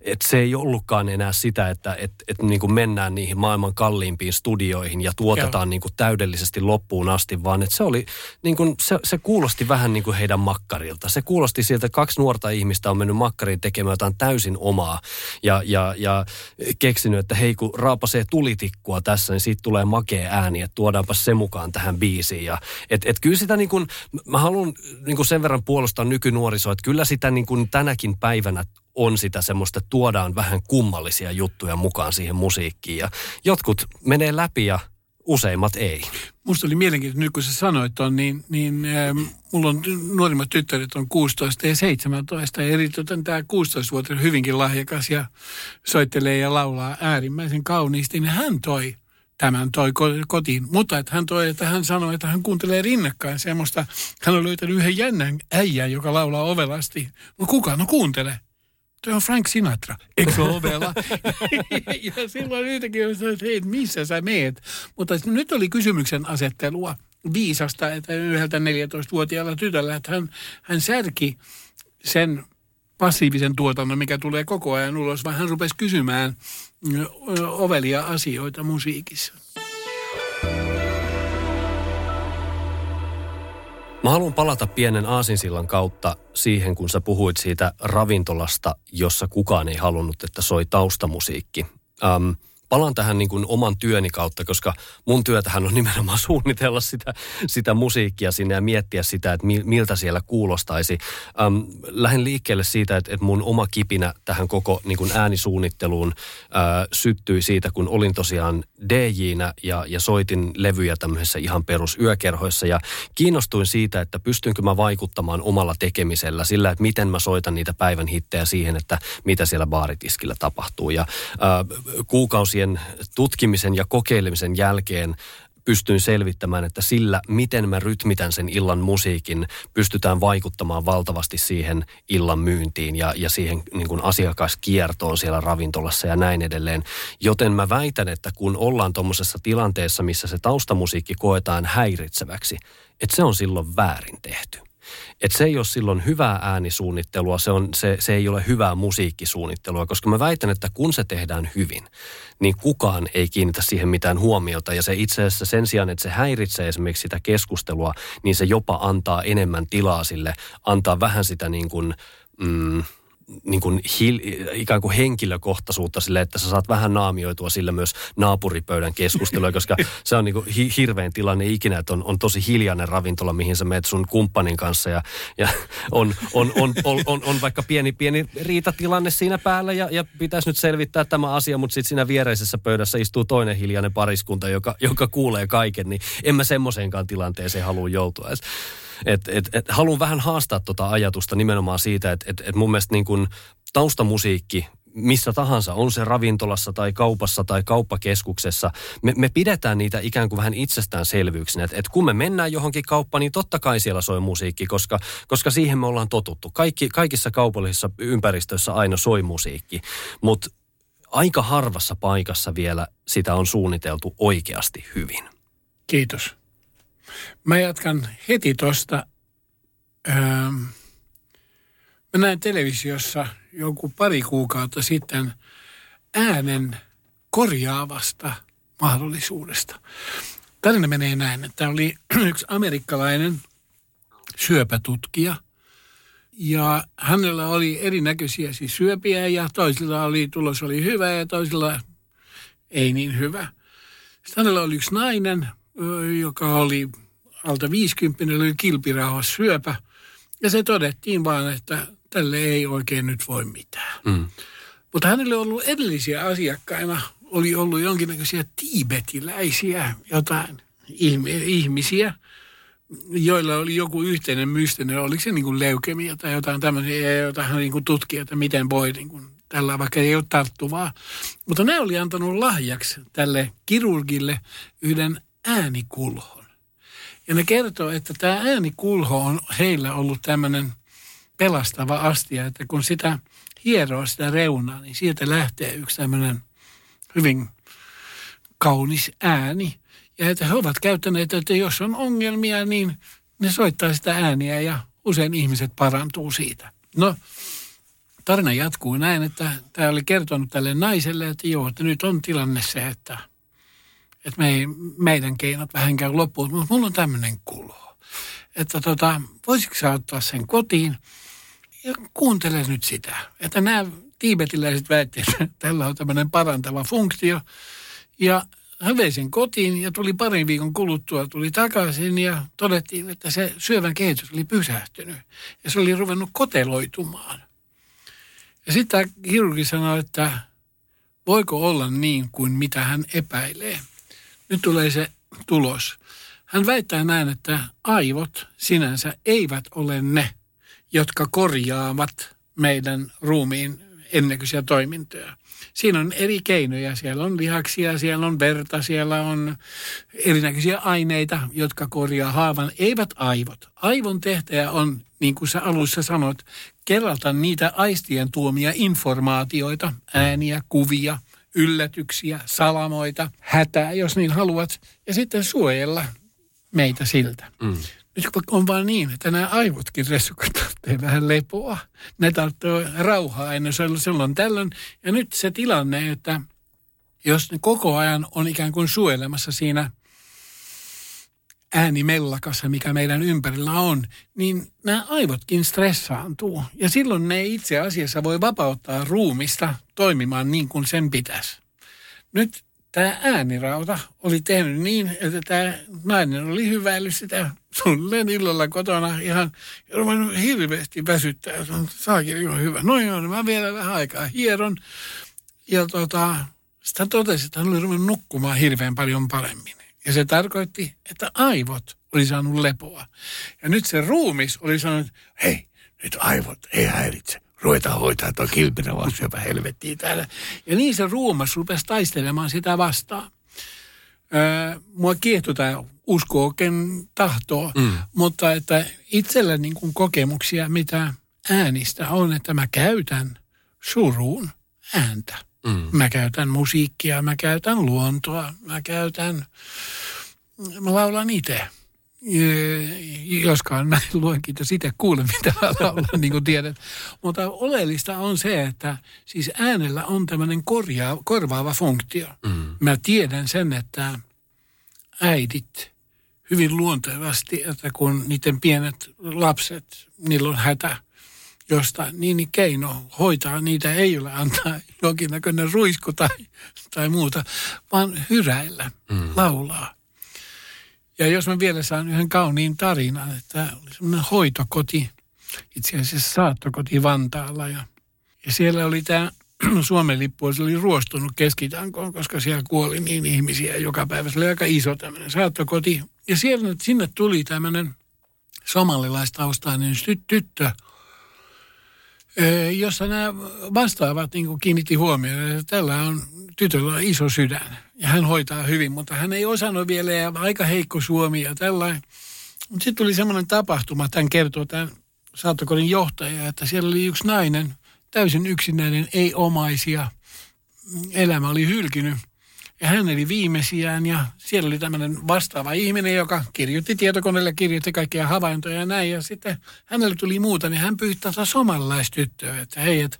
et se ei ollutkaan enää sitä, että et, et niin kuin mennään niihin maailman kalliimpiin studioihin ja tuotetaan niin kuin täydellisesti loppuun asti, vaan että se, oli, niin kuin, se, se kuulosti vähän niin kuin heidän makkarilta. Se kuulosti siltä, että kaksi nuorta ihmistä on mennyt makkariin tekemään jotain täysin omaa ja, ja, ja keksinyt, että hei kun raapasee tulitikkua tässä, niin siitä tulee makea ääni, että tuodaanpa se mukaan tähän biisiin. Ja, et, et kyllä sitä niin kuin, mä haluan niin kuin sen verran puolustaa nykynuorisoa, että kyllä sitä niin kuin tänäkin päivänä on sitä semmoista, tuodaan vähän kummallisia juttuja mukaan siihen musiikkiin. Ja jotkut menee läpi ja useimmat ei. Musta oli mielenkiintoista, nyt kun sä sanoit on, niin, niin äh, mulla on nuorimmat tyttäret on 16 ja 17. Ja eritoten tämä 16-vuotias hyvinkin lahjakas ja soittelee ja laulaa äärimmäisen kauniisti. Niin hän toi tämän toi kotiin. Mutta että hän toi, että hän sanoi, että hän kuuntelee rinnakkain semmoista, hän on löytänyt yhden jännän äijän, joka laulaa ovelasti. No kuka? No kuuntele. Tuo on Frank Sinatra. Eikö ovella? ja silloin yhtäkkiä on että hei, missä sä meet? Mutta nyt oli kysymyksen asettelua viisasta, että yhdeltä 14-vuotiaalla tytöllä, että hän, hän särki sen passiivisen tuotannon, mikä tulee koko ajan ulos, vaan hän rupesi kysymään ovelia asioita musiikissa. Mä haluan palata pienen aasinsillan kautta siihen, kun sä puhuit siitä ravintolasta, jossa kukaan ei halunnut, että soi taustamusiikki. Um, palaan tähän niin kuin oman työni kautta, koska mun työtähän on nimenomaan suunnitella sitä, sitä musiikkia sinne ja miettiä sitä, että miltä siellä kuulostaisi. Ähm, lähden liikkeelle siitä, että, että mun oma kipinä tähän koko niin kuin äänisuunnitteluun äh, syttyi siitä, kun olin tosiaan DJnä ja, ja soitin levyjä tämmöisissä ihan perusyökerhoissa ja kiinnostuin siitä, että pystynkö mä vaikuttamaan omalla tekemisellä sillä, että miten mä soitan niitä päivän hittejä siihen, että mitä siellä baaritiskillä tapahtuu. Ja äh, kuukausien tutkimisen ja kokeilemisen jälkeen pystyin selvittämään, että sillä, miten mä rytmitän sen illan musiikin, pystytään vaikuttamaan valtavasti siihen illan myyntiin ja, ja siihen niin kuin asiakaskiertoon siellä ravintolassa ja näin edelleen. Joten mä väitän, että kun ollaan tuommoisessa tilanteessa, missä se taustamusiikki koetaan häiritseväksi, että se on silloin väärin tehty. Että se ei ole silloin hyvää äänisuunnittelua, se, on, se, se ei ole hyvää musiikkisuunnittelua, koska mä väitän, että kun se tehdään hyvin, niin kukaan ei kiinnitä siihen mitään huomiota. Ja se itse asiassa sen sijaan, että se häiritsee esimerkiksi sitä keskustelua, niin se jopa antaa enemmän tilaa sille, antaa vähän sitä niin kuin... Mm, niin kuin hil, ikään kuin henkilökohtaisuutta sille, että sä saat vähän naamioitua sille myös naapuripöydän keskustelua, koska se on niin kuin hi, hirveän tilanne ikinä, että on, on tosi hiljainen ravintola, mihin sä meet sun kumppanin kanssa ja, ja on, on, on, on, on, on, vaikka pieni, pieni riitatilanne siinä päällä ja, ja pitäisi nyt selvittää tämä asia, mutta sitten siinä viereisessä pöydässä istuu toinen hiljainen pariskunta, joka, joka kuulee kaiken, niin en mä semmoiseenkaan tilanteeseen halua joutua. Et, et, et, haluan vähän haastaa tuota ajatusta nimenomaan siitä, että et, et mun mielestä niin kuin taustamusiikki, missä tahansa, on se ravintolassa tai kaupassa tai kauppakeskuksessa, me, me pidetään niitä ikään kuin vähän itsestäänselvyyksinä. Että et kun me mennään johonkin kauppaan, niin totta kai siellä soi musiikki, koska, koska siihen me ollaan totuttu. Kaikki, kaikissa kaupallisissa ympäristöissä aina soi musiikki, mutta aika harvassa paikassa vielä sitä on suunniteltu oikeasti hyvin. Kiitos. Mä jatkan heti tuosta. Mä näin televisiossa joku pari kuukautta sitten äänen korjaavasta mahdollisuudesta. Tarina menee näin, että oli yksi amerikkalainen syöpätutkija – ja hänellä oli erinäköisiä siis syöpiä ja toisilla oli, tulos oli hyvä ja toisilla ei niin hyvä. Sitten hänellä oli yksi nainen, joka oli alta 50, oli kilpirauhas syöpä. Ja se todettiin vaan, että tälle ei oikein nyt voi mitään. Mm. Mutta hänelle on ollut edellisiä asiakkaina, oli ollut jonkinnäköisiä tiibetiläisiä, jotain ihmisiä, joilla oli joku yhteinen mystinen, oliko se niin kuin leukemia tai jotain tämmöisiä, jota hän niin kuin tutki, että miten voi niin kuin tällä, vaikka ei ole tarttuvaa. Mutta ne oli antanut lahjaksi tälle kirurgille yhden äänikulhon. Ja ne kertoo, että tämä äänikulho on heillä ollut tämmöinen pelastava astia, että kun sitä hieroo sitä reunaa, niin sieltä lähtee yksi tämmöinen hyvin kaunis ääni. Ja että he ovat käyttäneet, että jos on ongelmia, niin ne soittaa sitä ääniä ja usein ihmiset parantuu siitä. No, tarina jatkuu näin, että tämä oli kertonut tälle naiselle, että joo, että nyt on tilanne se, että, että me ei, meidän keinot vähän käy loppuun, mutta mulla on tämmöinen kulo. Että tota, voisitko sä ottaa sen kotiin ja kuuntele nyt sitä. Että nämä tiibetiläiset väittivät, että tällä on tämmöinen parantava funktio. Ja hän vei sen kotiin ja tuli parin viikon kuluttua, tuli takaisin ja todettiin, että se syövän kehitys oli pysähtynyt. Ja se oli ruvennut koteloitumaan. Ja sitten kirurgi sanoi, että voiko olla niin kuin mitä hän epäilee. Nyt tulee se tulos. Hän väittää näin, että aivot sinänsä eivät ole ne, jotka korjaavat meidän ruumiin ennäköisiä toimintoja. Siinä on eri keinoja. Siellä on lihaksia, siellä on verta, siellä on erinäköisiä aineita, jotka korjaa haavan. Eivät aivot. Aivon tehtäjä on, niin kuin sä alussa sanot, kerrata niitä aistien tuomia informaatioita, ääniä, kuvia, yllätyksiä, salamoita, hätää, jos niin haluat, ja sitten suojella meitä siltä. Mm. Nyt on vaan niin, että nämä aivotkin ressukat tarvitsee vähän lepoa. Ne tarvitsee rauhaa aina silloin tällöin. Ja nyt se tilanne, että jos ne koko ajan on ikään kuin suojelemassa siinä äänimellakassa, mikä meidän ympärillä on, niin nämä aivotkin stressaantuu. Ja silloin ne itse asiassa voi vapauttaa ruumista toimimaan niin kuin sen pitäisi. Nyt tämä äänirauta oli tehnyt niin, että tämä nainen oli hyväillyt sitä suunnilleen illalla kotona ihan ruvennut hirveästi väsyttää. Saakin jo hyvä. No joo, mä vielä vähän aikaa hieron. Ja tota, sitä totesi, että hän oli ruvennut nukkumaan hirveän paljon paremmin. Ja se tarkoitti, että aivot oli saanut lepoa. Ja nyt se ruumis oli sanonut, hei, nyt aivot ei häiritse ruvetaan hoitaa tuo kilpirauhassyöpä helvettiin täällä. Ja niin se ruumas rupesi taistelemaan sitä vastaan. Öö, mua kiehtoi tämä usko oikein tahtoa, mm. mutta että itsellä niin kuin kokemuksia, mitä äänistä on, että mä käytän suruun ääntä. Mm. Mä käytän musiikkia, mä käytän luontoa, mä käytän, mä laulan itse joskaan mä luen kiitos itse kuule, mitä laulaa, niin kuin tiedät. Mutta oleellista on se, että siis äänellä on tämmöinen korjaa, korvaava funktio. Mm. Mä tiedän sen, että äidit hyvin luontevasti, että kun niiden pienet lapset, niillä on hätä josta niin keino hoitaa niitä ei ole antaa jonkinnäköinen ruisku tai, tai muuta, vaan hyräillä, mm. laulaa. Ja jos mä vielä saan yhden kauniin tarinan, että oli semmoinen hoitokoti, itse asiassa saattokoti Vantaalla ja, ja siellä oli tämä Suomen lippu, se oli ruostunut keskitankoon, koska siellä kuoli niin ihmisiä joka päivä. Se oli aika iso tämmöinen saattokoti. Ja siellä, sinne tuli tämmöinen somalilaistaustainen tyttö, jossa nämä vastaavat niin kiinnitti huomioon, että tällä on tytöllä on iso sydän ja hän hoitaa hyvin, mutta hän ei osannut vielä ja aika heikko suomi ja tällainen. Mutta sitten tuli semmoinen tapahtuma, tämän kertoo tämän saattokodin johtaja, että siellä oli yksi nainen, täysin yksinäinen, ei omaisia. Elämä oli hylkinyt. Ja hän eli viimeisiään ja siellä oli tämmöinen vastaava ihminen, joka kirjoitti tietokoneelle, kirjoitti kaikkia havaintoja ja näin. Ja sitten hänelle tuli muuta, niin hän pyysi tätä somalaistyttöä, että hei, että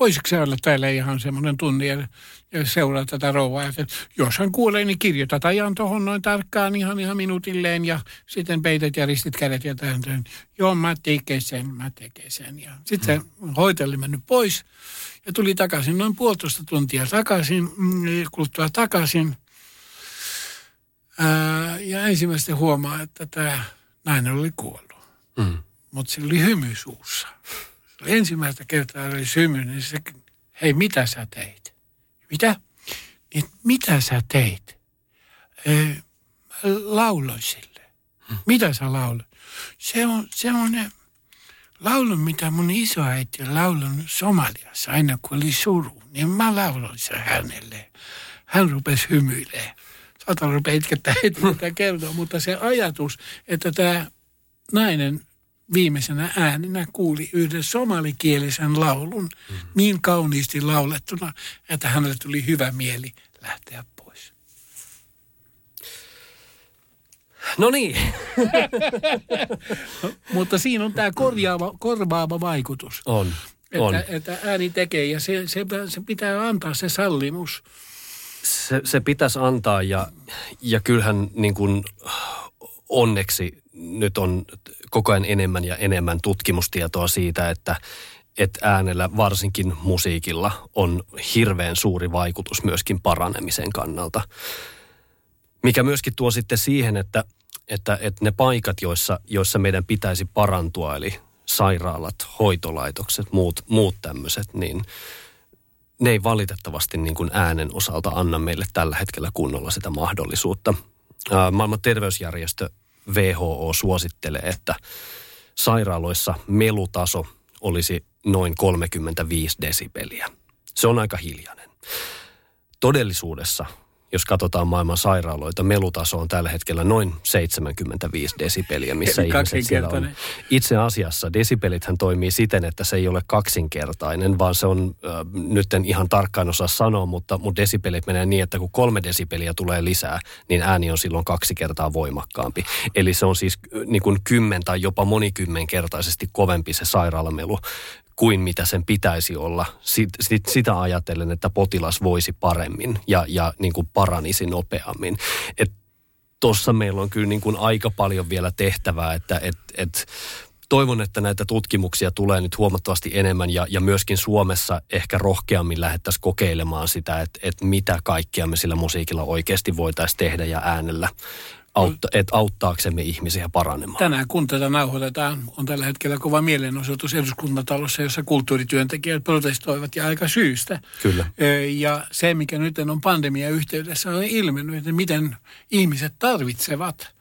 voisiko se olla täällä ihan semmoinen tunni ja, seuraa tätä rouvaa. Että jos hän kuulee, niin kirjoitat ajan tuohon noin tarkkaan ihan, ihan minuutilleen ja sitten peitet ja ristit kädet ja tämän. Joo, mä tekee sen, mä tekee sen. Ja sitten se hoiteli mennyt pois ja tuli takaisin noin puolitoista tuntia takaisin, mm, kuluttua takaisin. Ää, ja ensimmäistä huomaa, että tämä nainen oli kuollut. Mm. Mutta se oli hymy suussa ensimmäistä kertaa oli symy, niin se, hei mitä sä teit? Mitä? Niin, mitä sä teit? Lauloin sille. Hmm. Mitä sä lauloit? Se on semmoinen laulu, mitä mun isoäiti on laulunut Somaliassa aina kun oli suru. Niin mä lauloin sen hänelle. Hän rupesi hymyilemään. Saatan rupea itkettää mitä kertoo, mutta se ajatus, että tämä nainen viimeisenä ääninä kuuli yhden somalikielisen laulun mm-hmm. niin kauniisti laulettuna, että hänelle tuli hyvä mieli lähteä pois. No niin. Mutta siinä on tämä korjaava, korvaava vaikutus. On. On. Että, että ääni tekee ja se, se, se pitää antaa se sallimus. Se, se pitäisi antaa ja, ja kyllähän niin kuin onneksi nyt on koko ajan enemmän ja enemmän tutkimustietoa siitä, että, että äänellä, varsinkin musiikilla, on hirveän suuri vaikutus myöskin paranemisen kannalta. Mikä myöskin tuo sitten siihen, että, että, että ne paikat, joissa, joissa meidän pitäisi parantua, eli sairaalat, hoitolaitokset, muut, muut tämmöiset, niin ne ei valitettavasti niin kuin äänen osalta anna meille tällä hetkellä kunnolla sitä mahdollisuutta. Maailman terveysjärjestö WHO suosittelee, että sairaaloissa melutaso olisi noin 35 desibeliä. Se on aika hiljainen. Todellisuudessa jos katsotaan maailman sairaaloita, melutaso on tällä hetkellä noin 75 desibeliä, missä ihmiset siellä on. Itse asiassa desibelithän toimii siten, että se ei ole kaksinkertainen, vaan se on, äh, nyt en ihan tarkkaan osaa sanoa, mutta mun desibelit menee niin, että kun kolme desibeliä tulee lisää, niin ääni on silloin kaksi kertaa voimakkaampi. Eli se on siis niin kuin kymmen tai jopa monikymmenkertaisesti kovempi se sairaalamelu kuin mitä sen pitäisi olla. Sit, sit, sitä ajatellen, että potilas voisi paremmin ja, ja niin kuin paranisi nopeammin. Tuossa meillä on kyllä niin kuin aika paljon vielä tehtävää, että et, et, toivon, että näitä tutkimuksia tulee nyt huomattavasti enemmän ja, ja myöskin Suomessa ehkä rohkeammin lähdettäisiin kokeilemaan sitä, että, että mitä kaikkea me sillä musiikilla oikeasti voitaisiin tehdä ja äänellä autta, et auttaaksemme ihmisiä paranemaan. Tänään kun tätä nauhoitetaan, on tällä hetkellä kova mielenosoitus eduskuntatalossa, jossa kulttuurityöntekijät protestoivat ja aika syystä. Kyllä. Ja se, mikä nyt on pandemia yhteydessä, on ilmennyt, että miten ihmiset tarvitsevat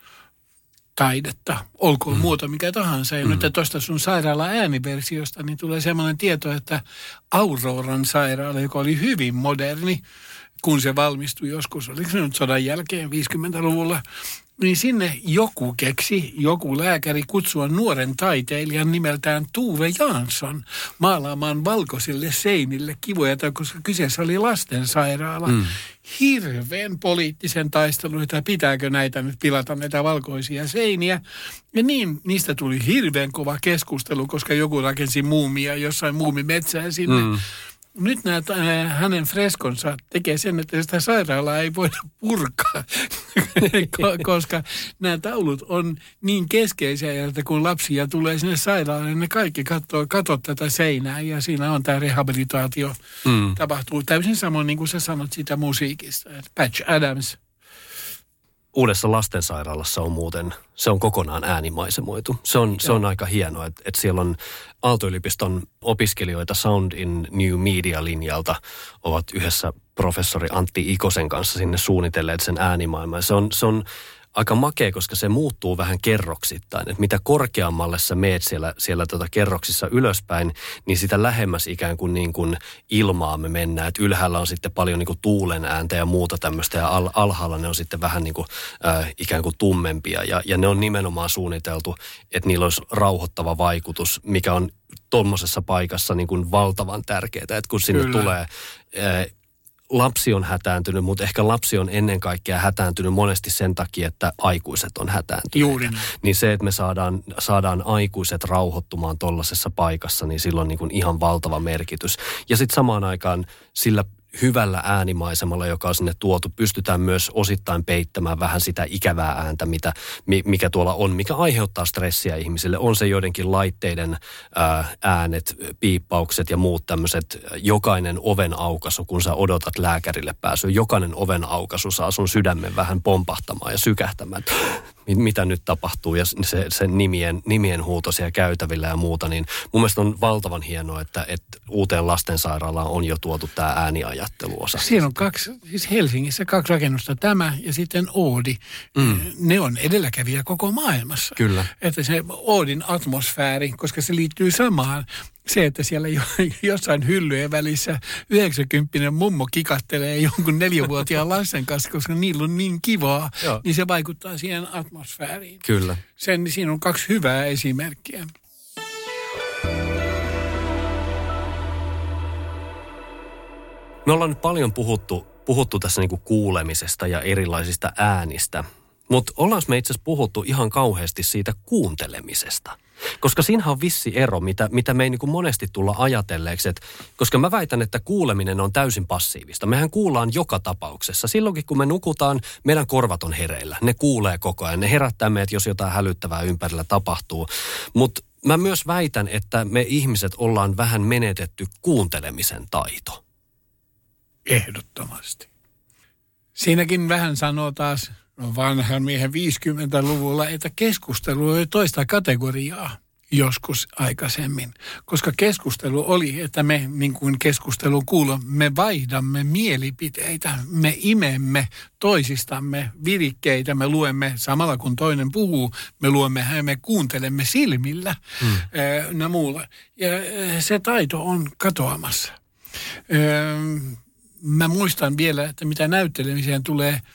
taidetta, olkoon mm. muuta mikä tahansa. Ja mm. nyt tuosta sun sairaala ääniversiosta, niin tulee semmoinen tieto, että Auroran sairaala, joka oli hyvin moderni, kun se valmistui joskus, oliko se nyt sodan jälkeen 50-luvulla, niin sinne joku keksi, joku lääkäri kutsua nuoren taiteilijan nimeltään Tuve Jansson maalaamaan valkoisille seinille kivoja, koska kyseessä oli lastensairaala. Mm. Hirveän poliittisen taistelun, että pitääkö näitä nyt pilata näitä valkoisia seiniä. Ja niin, niistä tuli hirveän kova keskustelu, koska joku rakensi muumia jossain muumimetsää sinne. Mm nyt nämä, äh, hänen freskonsa tekee sen, että sitä sairaalaa ei voida purkaa, koska nämä taulut on niin keskeisiä, että kun lapsia tulee sinne sairaalaan, niin ne kaikki katsoo, katsoo tätä seinää ja siinä on tämä rehabilitaatio mm. tapahtuu. Täysin samoin niin kuin sä sanot siitä musiikista. Patch Adams Uudessa lastensairaalassa on muuten, se on kokonaan äänimaisemoitu. Se on, se on aika hienoa, että, että siellä on Aalto-yliopiston opiskelijoita Sound in New Media-linjalta ovat yhdessä professori Antti Ikosen kanssa sinne suunnitelleet sen äänimaailman. Se on, se on aika makea, koska se muuttuu vähän kerroksittain. Että mitä korkeammalle sä meet siellä, siellä tota kerroksissa ylöspäin, niin sitä lähemmäs ikään kuin, niin kuin ilmaa me mennään. Että ylhäällä on sitten paljon niin kuin tuulen ääntä ja muuta tämmöistä ja al, alhaalla ne on sitten vähän niin kuin, äh, ikään kuin tummempia. Ja, ja ne on nimenomaan suunniteltu, että niillä olisi rauhoittava vaikutus, mikä on tuommoisessa paikassa niin kuin valtavan tärkeää. Että kun sinne Kyllä. tulee äh, lapsi on hätääntynyt, mutta ehkä lapsi on ennen kaikkea hätääntynyt monesti sen takia, että aikuiset on hätääntyneet. Juuri näin. Niin se, että me saadaan, saadaan aikuiset rauhoittumaan tuollaisessa paikassa, niin sillä on niin kuin ihan valtava merkitys. Ja sitten samaan aikaan sillä hyvällä äänimaisemalla, joka on sinne tuotu, pystytään myös osittain peittämään vähän sitä ikävää ääntä, mitä, mikä tuolla on, mikä aiheuttaa stressiä ihmisille. On se joidenkin laitteiden äänet, piippaukset ja muut tämmöiset, jokainen oven aukaisu, kun sä odotat lääkärille pääsyä, jokainen oven aukaisu saa sun sydämen vähän pompahtamaan ja sykähtämään mitä nyt tapahtuu ja se, se nimien, nimien huuto siellä käytävillä ja muuta, niin mun mielestä on valtavan hienoa, että, että uuteen lastensairaalaan on jo tuotu tämä ääniajatteluosa. Siinä on kaksi, siis Helsingissä kaksi rakennusta, tämä ja sitten Oodi. Mm. Ne on edelläkävijä koko maailmassa. Kyllä. Että se Oodin atmosfääri, koska se liittyy samaan, se, että siellä jo, jossain hyllyjen välissä 90 mummo kikattelee jonkun neljävuotiaan lasten kanssa, koska niillä on niin kivaa, Joo. niin se vaikuttaa siihen atmosfääriin. Kyllä. Sen, siinä on kaksi hyvää esimerkkiä. Me ollaan nyt paljon puhuttu, puhuttu tässä niinku kuulemisesta ja erilaisista äänistä, mutta ollaanko me itse asiassa puhuttu ihan kauheasti siitä kuuntelemisesta? Koska siinä on vissi ero, mitä, mitä me ei niin monesti tulla ajatelleeksi. Että, koska mä väitän, että kuuleminen on täysin passiivista. Mehän kuullaan joka tapauksessa. Silloinkin kun me nukutaan, meidän korvat on hereillä. Ne kuulee koko ajan. Ne herättää meidät, jos jotain hälyttävää ympärillä tapahtuu. Mutta mä myös väitän, että me ihmiset ollaan vähän menetetty kuuntelemisen taito. Ehdottomasti. Siinäkin vähän sanoo taas vanhan miehen 50-luvulla, että keskustelu oli toista kategoriaa joskus aikaisemmin. Koska keskustelu oli, että me niin kuin keskustelu kuuluu, me vaihdamme mielipiteitä, me imemme toisistamme virikkeitä, me luemme samalla kun toinen puhuu, me luemme ja me kuuntelemme silmillä hmm. ja muulla. Ja se taito on katoamassa. Mä muistan vielä, että mitä näyttelemiseen tulee –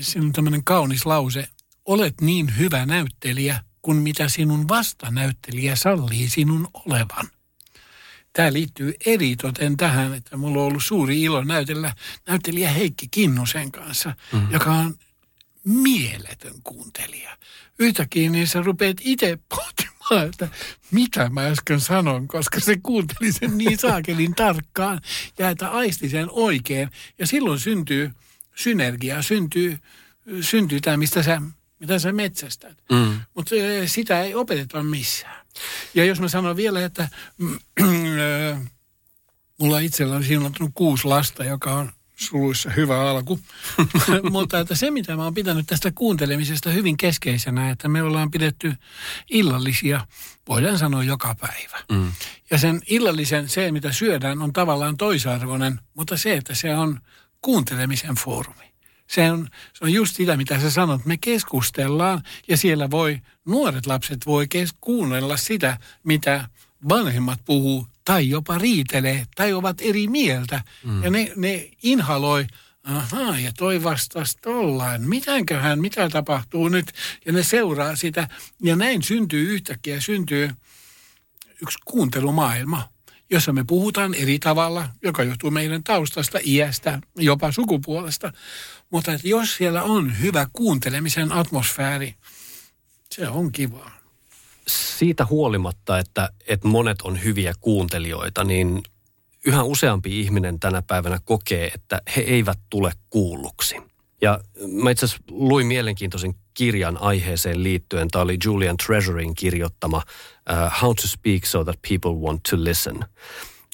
siinä on tämmöinen kaunis lause. Olet niin hyvä näyttelijä kuin mitä sinun vastanäyttelijä sallii sinun olevan. Tämä liittyy eritoten tähän, että mulla on ollut suuri ilo näytellä näyttelijä Heikki Kinnusen kanssa, mm-hmm. joka on mieletön kuuntelija. Yhtäkkiä niin sä rupeat itse pohtimaan, että mitä mä äsken sanon, koska se kuunteli sen niin saakelin tarkkaan ja että aisti sen oikein. Ja silloin syntyy synergiaa, syntyy, syntyy tämä, mistä sä, mitä sä metsästät. Mm. Mutta sitä ei opeteta missään. Ja jos mä sanon vielä, että mulla itsellä on siinä kuusi lasta, joka on suluissa hyvä alku. Mutta että se, mitä mä oon pitänyt tästä kuuntelemisesta hyvin keskeisenä, että me ollaan pidetty illallisia, voidaan sanoa joka päivä. Mm. Ja sen illallisen, se mitä syödään, on tavallaan toisarvoinen, mutta se, että se on kuuntelemisen foorumi. Se on, se on just sitä, mitä sä sanot. Me keskustellaan ja siellä voi, nuoret lapset voi kes- kuunnella sitä, mitä vanhemmat puhuu tai jopa riitelee tai ovat eri mieltä. Mm. Ja ne, ne inhaloi, ahaa, ja toi vastasi tollaan. Mitäköhän, mitä tapahtuu nyt? Ja ne seuraa sitä. Ja näin syntyy yhtäkkiä, syntyy yksi kuuntelumaailma jossa me puhutaan eri tavalla, joka johtuu meidän taustasta, iästä, jopa sukupuolesta. Mutta että jos siellä on hyvä kuuntelemisen atmosfääri, se on kivaa. Siitä huolimatta, että, että monet on hyviä kuuntelijoita, niin yhä useampi ihminen tänä päivänä kokee, että he eivät tule kuulluksi. Ja mä itse asiassa luin mielenkiintoisen kirjan aiheeseen liittyen. Tämä oli Julian Treasurin kirjoittama uh, How to Speak so that people want to listen.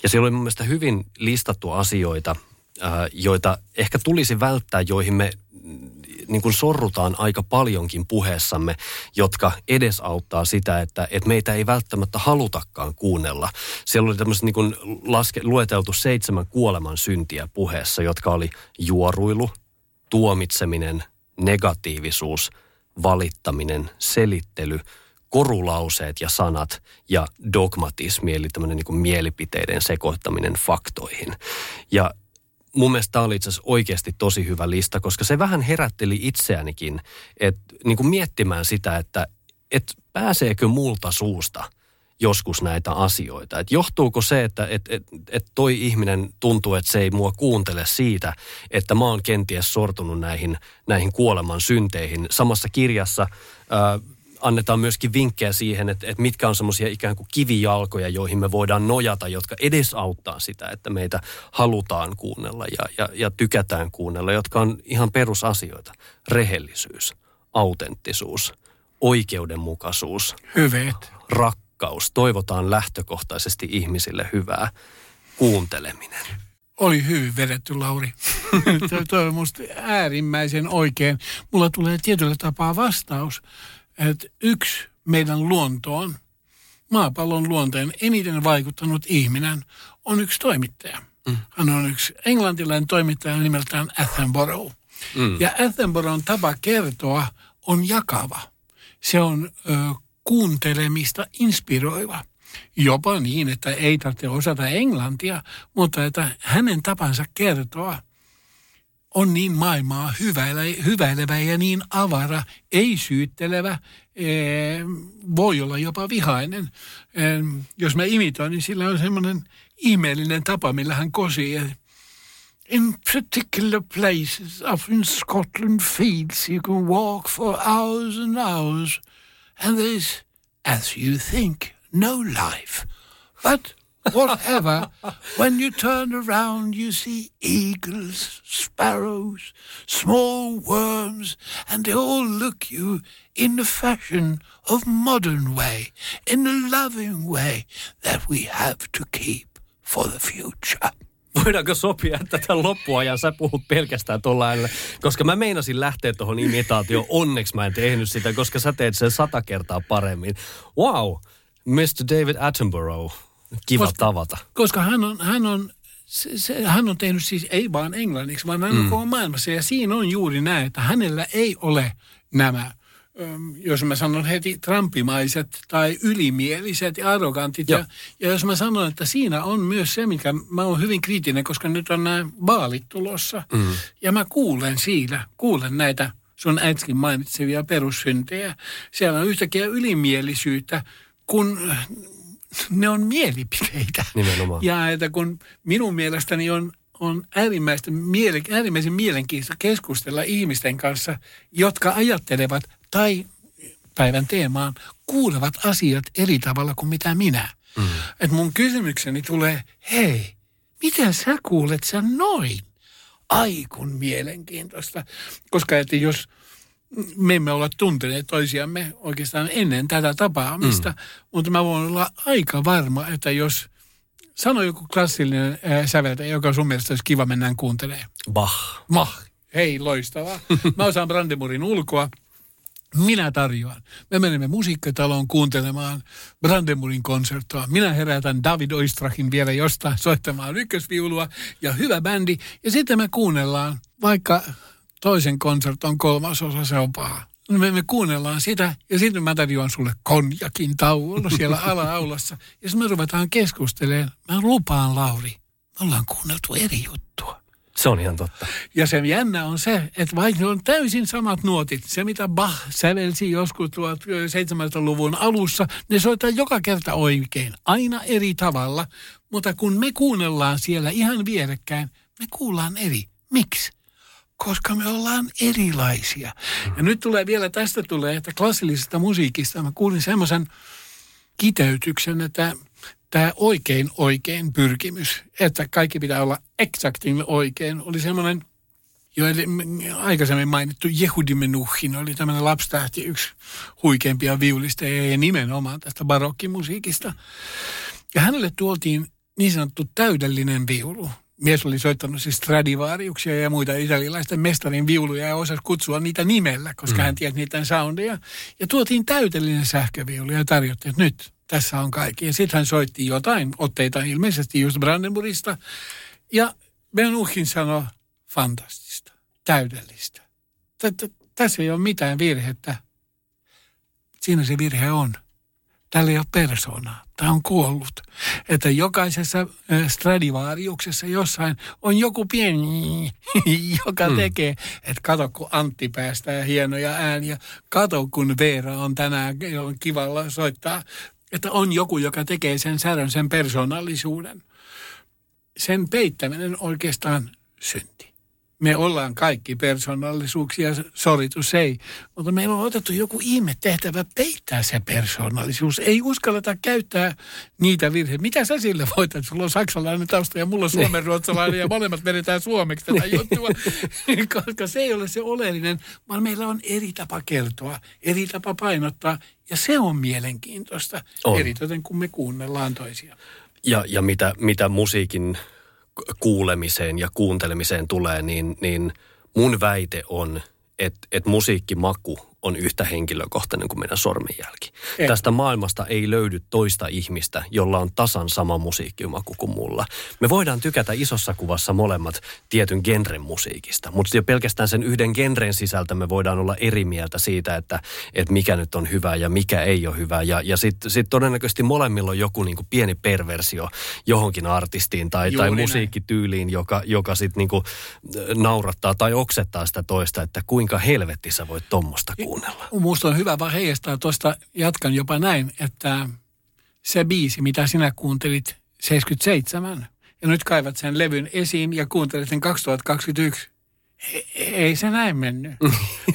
Ja siellä oli mun mielestä hyvin listattu asioita, uh, joita ehkä tulisi välttää, joihin me mm, niin kuin sorrutaan aika paljonkin puheessamme, jotka edesauttaa sitä, että, että meitä ei välttämättä halutakaan kuunnella. Siellä oli tämmöistä niin laske, lueteltu seitsemän kuoleman syntiä puheessa, jotka oli juoruilu, tuomitseminen, negatiivisuus, valittaminen, selittely, korulauseet ja sanat ja dogmatismi, eli tämmöinen niin mielipiteiden sekoittaminen faktoihin. Ja mun mielestä tämä oli itse asiassa oikeasti tosi hyvä lista, koska se vähän herätteli itseänikin, että niin kuin miettimään sitä, että, että pääseekö multa suusta joskus näitä asioita. Et johtuuko se, että et, et, et toi ihminen tuntuu, että se ei mua kuuntele siitä, että mä oon kenties sortunut näihin, näihin kuoleman synteihin. Samassa kirjassa ää, annetaan myöskin vinkkejä siihen, että, että mitkä on semmoisia ikään kuin kivijalkoja, joihin me voidaan nojata, jotka edesauttaa sitä, että meitä halutaan kuunnella ja, ja, ja tykätään kuunnella, jotka on ihan perusasioita. Rehellisyys, autenttisuus, oikeudenmukaisuus. Hyveet. Rakkaus. Toivotaan lähtökohtaisesti ihmisille hyvää. Kuunteleminen. Oli hyvin vedetty, Lauri. Tuo on musta äärimmäisen oikein. Mulla tulee tietyllä tapaa vastaus että yksi meidän luontoon, maapallon luonteen eniten vaikuttanut ihminen on yksi toimittaja. Mm. Hän on yksi englantilainen toimittaja nimeltään Attenborough. Mm. Ja Attenboroughn tapa kertoa on jakava. Se on ö, kuuntelemista inspiroiva. Jopa niin, että ei tarvitse osata englantia, mutta että hänen tapansa kertoa on niin maailmaa hyväilä, hyväilevä ja niin avara, ei syyttelevä, voi olla jopa vihainen. Jos mä imitoin, niin sillä on semmoinen ihmeellinen tapa, millä hän kosii. In particular places up in Scotland fields you can walk for hours and hours and there's, as you think, no life. But whatever. when you turn around, you see eagles, sparrows, small worms, and they all look you in the fashion of modern way, in the loving way that we have to keep for the future. Voidaanko sopia, että tämän loppuajan sä puhut pelkästään tuolla Koska mä meinasin lähteä tuohon imitaatioon. Onneksi mä en tehnyt sitä, koska sä teet sen sata kertaa paremmin. Wow, Mr. David Attenborough. Kiva koska, tavata. Koska hän on, hän on se, se, hän on tehnyt siis ei vaan englanniksi, vaan hän on mm. koko maailmassa. Ja siinä on juuri näin, että hänellä ei ole nämä, jos mä sanon heti trumpimaiset tai ylimieliset ja arrogantit. Ja, ja jos mä sanon, että siinä on myös se, mikä mä oon hyvin kriittinen, koska nyt on nämä vaalit tulossa. Mm. Ja mä kuulen siinä, kuulen näitä sun äsken mainitsevia perussyntejä. Siellä on yhtäkkiä ylimielisyyttä, kun ne on mielipiteitä. Nimenomaan. Ja että kun minun mielestäni on, on äärimmäistä, miele, äärimmäisen mielenkiintoista keskustella ihmisten kanssa, jotka ajattelevat tai päivän teemaan kuulevat asiat eri tavalla kuin mitä minä. Mm. Että mun kysymykseni tulee, hei, miten sä kuulet sen noin? Ai kun mielenkiintoista. Koska että jos me emme ole tunteneet toisiamme oikeastaan ennen tätä tapaamista, mm. mutta mä voin olla aika varma, että jos sano joku klassillinen äh, säveltäjä, joka sun mielestä olisi kiva mennään kuuntelemaan. Bach. Bach. Hei, loistavaa. Mä osaan Brandemurin ulkoa. Minä tarjoan. Me menemme musiikkitaloon kuuntelemaan Brandemurin konserttoa. Minä herätän David Oistrachin vielä jostain soittamaan ykkösviulua ja hyvä bändi. Ja sitten me kuunnellaan vaikka toisen konserton kolmasosa, se on paha. Me, me kuunnellaan sitä ja sitten mä tarjoan sulle konjakin taulu siellä ala-aulassa. Ja sitten me ruvetaan keskustelemaan. Mä lupaan, Lauri, me ollaan kuunneltu eri juttua. Se on ihan totta. Ja se jännä on se, että vaikka ne on täysin samat nuotit, se mitä Bach sävelsi joskus 1700-luvun alussa, ne soittaa joka kerta oikein, aina eri tavalla. Mutta kun me kuunnellaan siellä ihan vierekkäin, me kuullaan eri. Miksi? Koska me ollaan erilaisia. Ja nyt tulee vielä, tästä tulee, että klassillisesta musiikista mä kuulin semmoisen kiteytyksen, että tämä oikein oikein pyrkimys, että kaikki pitää olla eksaktin oikein, oli semmoinen, jo aikaisemmin mainittu Jehudi Menuhin oli tämmöinen lapstähti, yksi huikeimpia viulisteja ja nimenomaan tästä barokkimusiikista. Ja hänelle tuotiin niin sanottu täydellinen viulu mies oli soittanut siis Stradivariuksia ja muita italialaisten mestarin viuluja ja osasi kutsua niitä nimellä, koska mm. hän tiesi niiden soundeja. Ja tuotiin täydellinen sähköviulu ja tarjottiin, että nyt tässä on kaikki. Ja sitten hän soitti jotain otteita ilmeisesti just Brandenburgista. Ja Benuchin sanoi, fantastista, täydellistä. Tässä ei ole mitään virhettä. Siinä se virhe on. Tällä ei ole persoonaa. Tämä on kuollut. Että jokaisessa Stradivariuksessa jossain on joku pieni, joka mm. tekee, että kato kun Antti päästää hienoja ääniä, kato kun Veera on tänään on kivalla soittaa että on joku, joka tekee sen särön, sen persoonallisuuden. Sen peittäminen oikeastaan synti me ollaan kaikki persoonallisuuksia, soritus ei. Mutta meillä on otettu joku ihme tehtävä peittää se persoonallisuus. Ei uskalleta käyttää niitä virheitä. Mitä sä sille voit, että sulla on saksalainen tausta ja mulla on suomenruotsalainen ja molemmat vedetään suomeksi tätä juttua. Koska se ei ole se oleellinen, vaan meillä on eri tapa kertoa, eri tapa painottaa. Ja se on mielenkiintoista, on. eritoten kun me kuunnellaan toisia. Ja, ja mitä, mitä musiikin kuulemiseen ja kuuntelemiseen tulee, niin, niin mun väite on, että, että musiikkimaku on yhtä henkilökohtainen kuin meidän sormenjälki. Ei. Tästä maailmasta ei löydy toista ihmistä, jolla on tasan sama musiikkimaku kuin mulla. Me voidaan tykätä isossa kuvassa molemmat tietyn genren musiikista, mutta jo pelkästään sen yhden genren sisältä me voidaan olla eri mieltä siitä, että, että mikä nyt on hyvä ja mikä ei ole hyvä. Ja, ja sitten sit todennäköisesti molemmilla on joku niin kuin pieni perversio johonkin artistiin tai, tai musiikkityyliin, joka, joka sitten niin naurattaa tai oksettaa sitä toista, että kuinka helvetti sä voit tommosta kuulla kuunnella. Minusta on hyvä vaan heijastaa tuosta, jatkan jopa näin, että se biisi, mitä sinä kuuntelit 77, ja nyt kaivat sen levyn esiin ja kuuntelit sen 2021, ei se näin mennyt,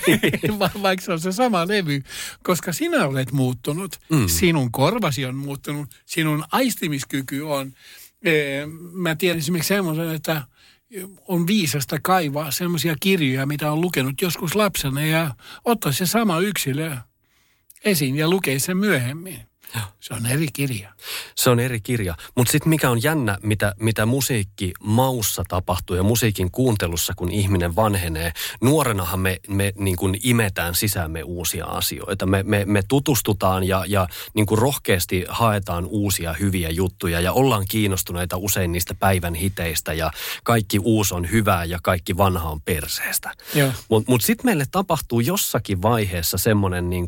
vaikka se on se sama levy, koska sinä olet muuttunut, mm. sinun korvasi on muuttunut, sinun aistimiskyky on. Mä tiedän esimerkiksi semmoisen, että on viisasta kaivaa semmoisia kirjoja, mitä on lukenut joskus lapsena ja ottaa se sama yksilö esiin ja lukea sen myöhemmin. Se on eri kirja. Se on eri kirja. Mutta sitten mikä on jännä, mitä, mitä musiikki maussa tapahtuu ja musiikin kuuntelussa, kun ihminen vanhenee. Nuorenahan me, me niin kuin imetään sisäämme uusia asioita. Me, me, me tutustutaan ja, ja niin kuin rohkeasti haetaan uusia hyviä juttuja ja ollaan kiinnostuneita usein niistä päivän hiteistä ja kaikki uusi on hyvää ja kaikki vanha on perseestä. Mutta mut, mut sitten meille tapahtuu jossakin vaiheessa semmoinen niin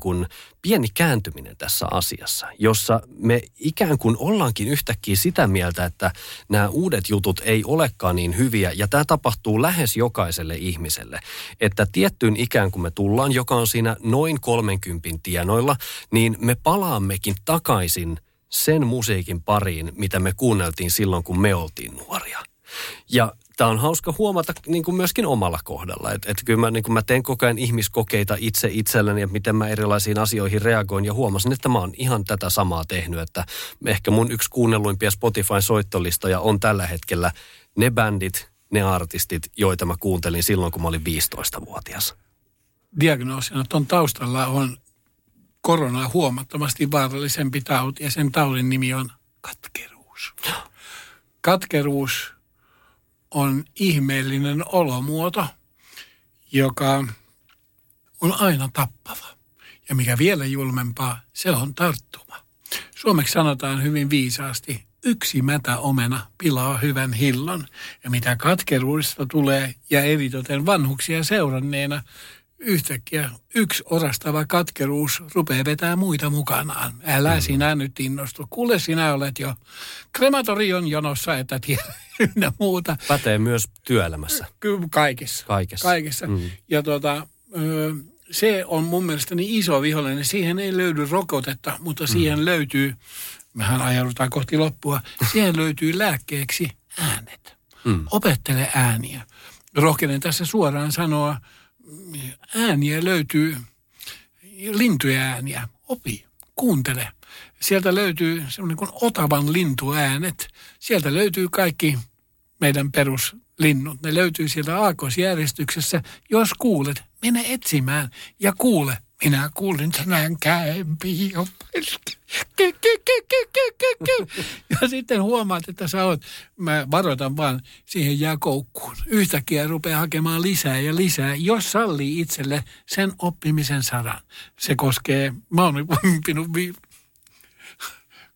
pieni kääntyminen tässä asiassa, jossa me ikään kuin ollaankin yhtäkkiä sitä mieltä, että nämä uudet jutut ei olekaan niin hyviä. Ja tämä tapahtuu lähes jokaiselle ihmiselle. Että tiettyyn ikään kuin me tullaan, joka on siinä noin 30 tienoilla, niin me palaammekin takaisin sen musiikin pariin, mitä me kuunneltiin silloin, kun me oltiin nuoria. Ja tämä on hauska huomata niin kuin myöskin omalla kohdalla. Että et kyllä mä, niin kuin mä teen koko ajan ihmiskokeita itse itselleni ja miten mä erilaisiin asioihin reagoin. Ja huomasin, että mä oon ihan tätä samaa tehnyt. Että ehkä mun yksi kuunnelluimpia Spotify-soittolistoja on tällä hetkellä ne bändit, ne artistit, joita mä kuuntelin silloin, kun mä olin 15-vuotias. Diagnoosina tuon taustalla on korona huomattavasti vaarallisempi tauti ja sen taudin nimi on katkeruus. Katkeruus on ihmeellinen olomuoto, joka on aina tappava. Ja mikä vielä julmempaa, se on tarttuma. Suomeksi sanotaan hyvin viisaasti, yksi mätä omena pilaa hyvän hillon. Ja mitä katkeruudesta tulee, ja eritoten vanhuksia seuranneena, yhtäkkiä yksi orastava katkeruus rupeaa vetää muita mukanaan. Älä mm. sinä nyt innostu. Kuule, sinä olet jo krematorion jonossa, että tiedä ynnä muuta. Pätee myös työelämässä. Kyllä, kaikessa. Kaikessa. Kaikessa. Mm. Ja tota, se on mun mielestäni iso vihollinen. Siihen ei löydy rokotetta, mutta siihen mm. löytyy, mehän ajaudutaan kohti loppua, siihen löytyy lääkkeeksi äänet. Mm. Opettele ääniä. Rohkenen tässä suoraan sanoa, ääniä löytyy, lintuja ääniä. Opi, kuuntele. Sieltä löytyy semmoinen kuin Otavan lintuäänet. Sieltä löytyy kaikki meidän peruslinnut. Ne löytyy sieltä aakkosjärjestyksessä. Jos kuulet, mene etsimään ja kuule. Minä kuulin tänään käympi ja sitten huomaat, että sä oot, mä varoitan vaan, siihen jää koukkuun. Yhtäkkiä rupeaa hakemaan lisää ja lisää, jos sallii itselle sen oppimisen saran. Se koskee, mä oon oppinut vi,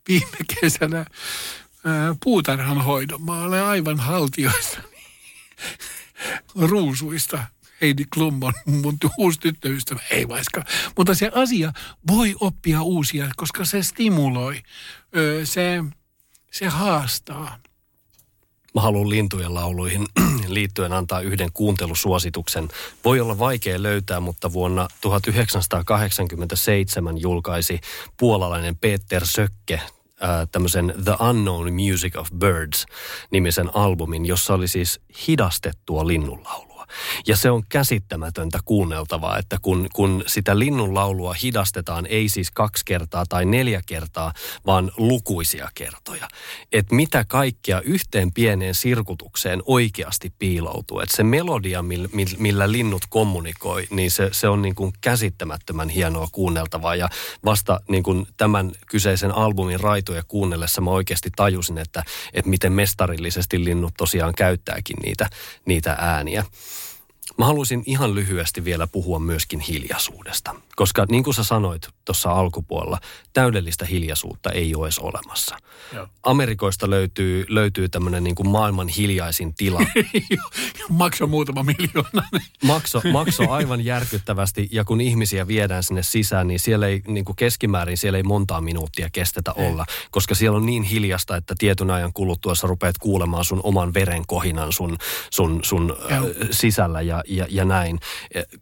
viime kesänä ää, puutarhanhoidon. Mä olen aivan haltioista ruusuista Heidi Klum on mun uusi tyttöystävä, ei vaiska. Mutta se asia voi oppia uusia, koska se stimuloi, se, se haastaa. Mä haluan lintujen lauluihin liittyen antaa yhden kuuntelusuosituksen. Voi olla vaikea löytää, mutta vuonna 1987 julkaisi puolalainen Peter Sökke tämmöisen The Unknown Music of Birds nimisen albumin, jossa oli siis hidastettua linnunlaulua. Ja se on käsittämätöntä kuunneltavaa, että kun, kun sitä linnun laulua hidastetaan ei siis kaksi kertaa tai neljä kertaa, vaan lukuisia kertoja. Että mitä kaikkea yhteen pieneen sirkutukseen oikeasti piiloutuu. Että se melodia, millä, linnut kommunikoi, niin se, se on niin kuin käsittämättömän hienoa kuunneltavaa. Ja vasta niin kuin tämän kyseisen albumin raitoja kuunnellessa mä oikeasti tajusin, että, että miten mestarillisesti linnut tosiaan käyttääkin niitä, niitä ääniä. Mä haluaisin ihan lyhyesti vielä puhua myöskin hiljaisuudesta, koska niin kuin sä sanoit tuossa alkupuolella, täydellistä hiljaisuutta ei ole edes olemassa. Joo. Amerikoista löytyy, löytyy tämmöinen niin kuin maailman hiljaisin tila. makso muutama miljoona. makso, makso aivan järkyttävästi ja kun ihmisiä viedään sinne sisään, niin siellä ei niin kuin keskimäärin siellä ei montaa minuuttia kestetä ei. olla, koska siellä on niin hiljasta, että tietyn ajan kuluttua sä rupeat kuulemaan sun oman veren kohinan sun, sun, sun äh, sisällä ja, ja, ja näin.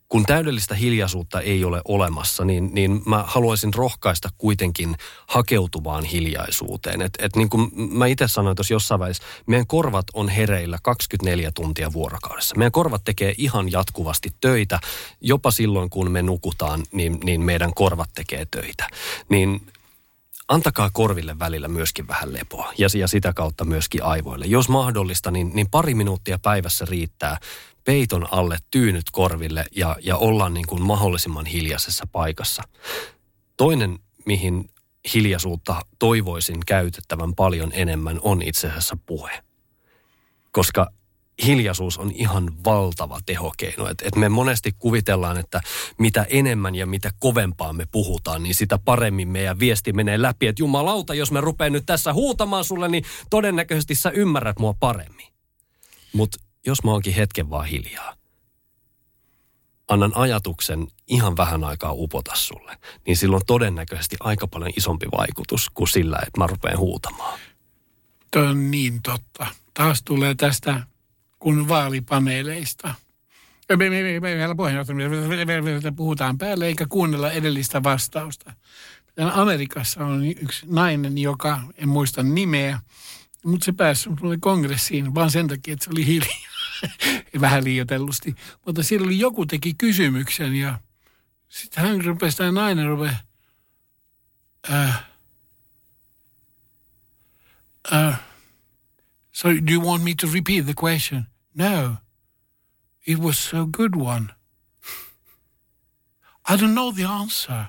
Kun täydellistä hiljaisuutta ei ole olemassa, niin, niin mä haluaisin rohkaista kuitenkin hakeutuvaan hiljaisuuteen. Et, et niin kuin mä itse sanoin tuossa jossain välissä, meidän korvat on hereillä 24 tuntia vuorokaudessa. Meidän korvat tekee ihan jatkuvasti töitä. Jopa silloin, kun me nukutaan, niin, niin meidän korvat tekee töitä. Niin antakaa korville välillä myöskin vähän lepoa ja, ja sitä kautta myöskin aivoille. Jos mahdollista, niin, niin pari minuuttia päivässä riittää peiton alle tyynyt korville ja, ja ollaan niin kuin mahdollisimman hiljaisessa paikassa. Toinen, mihin hiljaisuutta toivoisin käytettävän paljon enemmän, on itse asiassa puhe. Koska hiljaisuus on ihan valtava tehokeino. Et, et me monesti kuvitellaan, että mitä enemmän ja mitä kovempaa me puhutaan, niin sitä paremmin meidän viesti menee läpi. Että jumalauta, jos mä rupean nyt tässä huutamaan sulle, niin todennäköisesti sä ymmärrät mua paremmin. Mutta jos mä oonkin hetken vaan hiljaa, annan ajatuksen ihan vähän aikaa upota sulle, niin silloin on todennäköisesti aika paljon isompi vaikutus kuin sillä, että mä rupean huutamaan. Tuo on niin totta. Taas tulee tästä kun vaalipaneeleista. Me, me, me, puhutaan päälle eikä kuunnella edellistä vastausta. Amerikassa on yksi nainen, joka, en muista nimeä, mutta se pääsi kongressiin vaan sen takia, että se oli hiljaa. Vähän liioitellusti. Mutta siellä oli joku teki kysymyksen ja sitten hän rupesi, tämä nainen rupesi, äh, äh, so do you want me to repeat the question? No. It was a good one. I don't know the answer.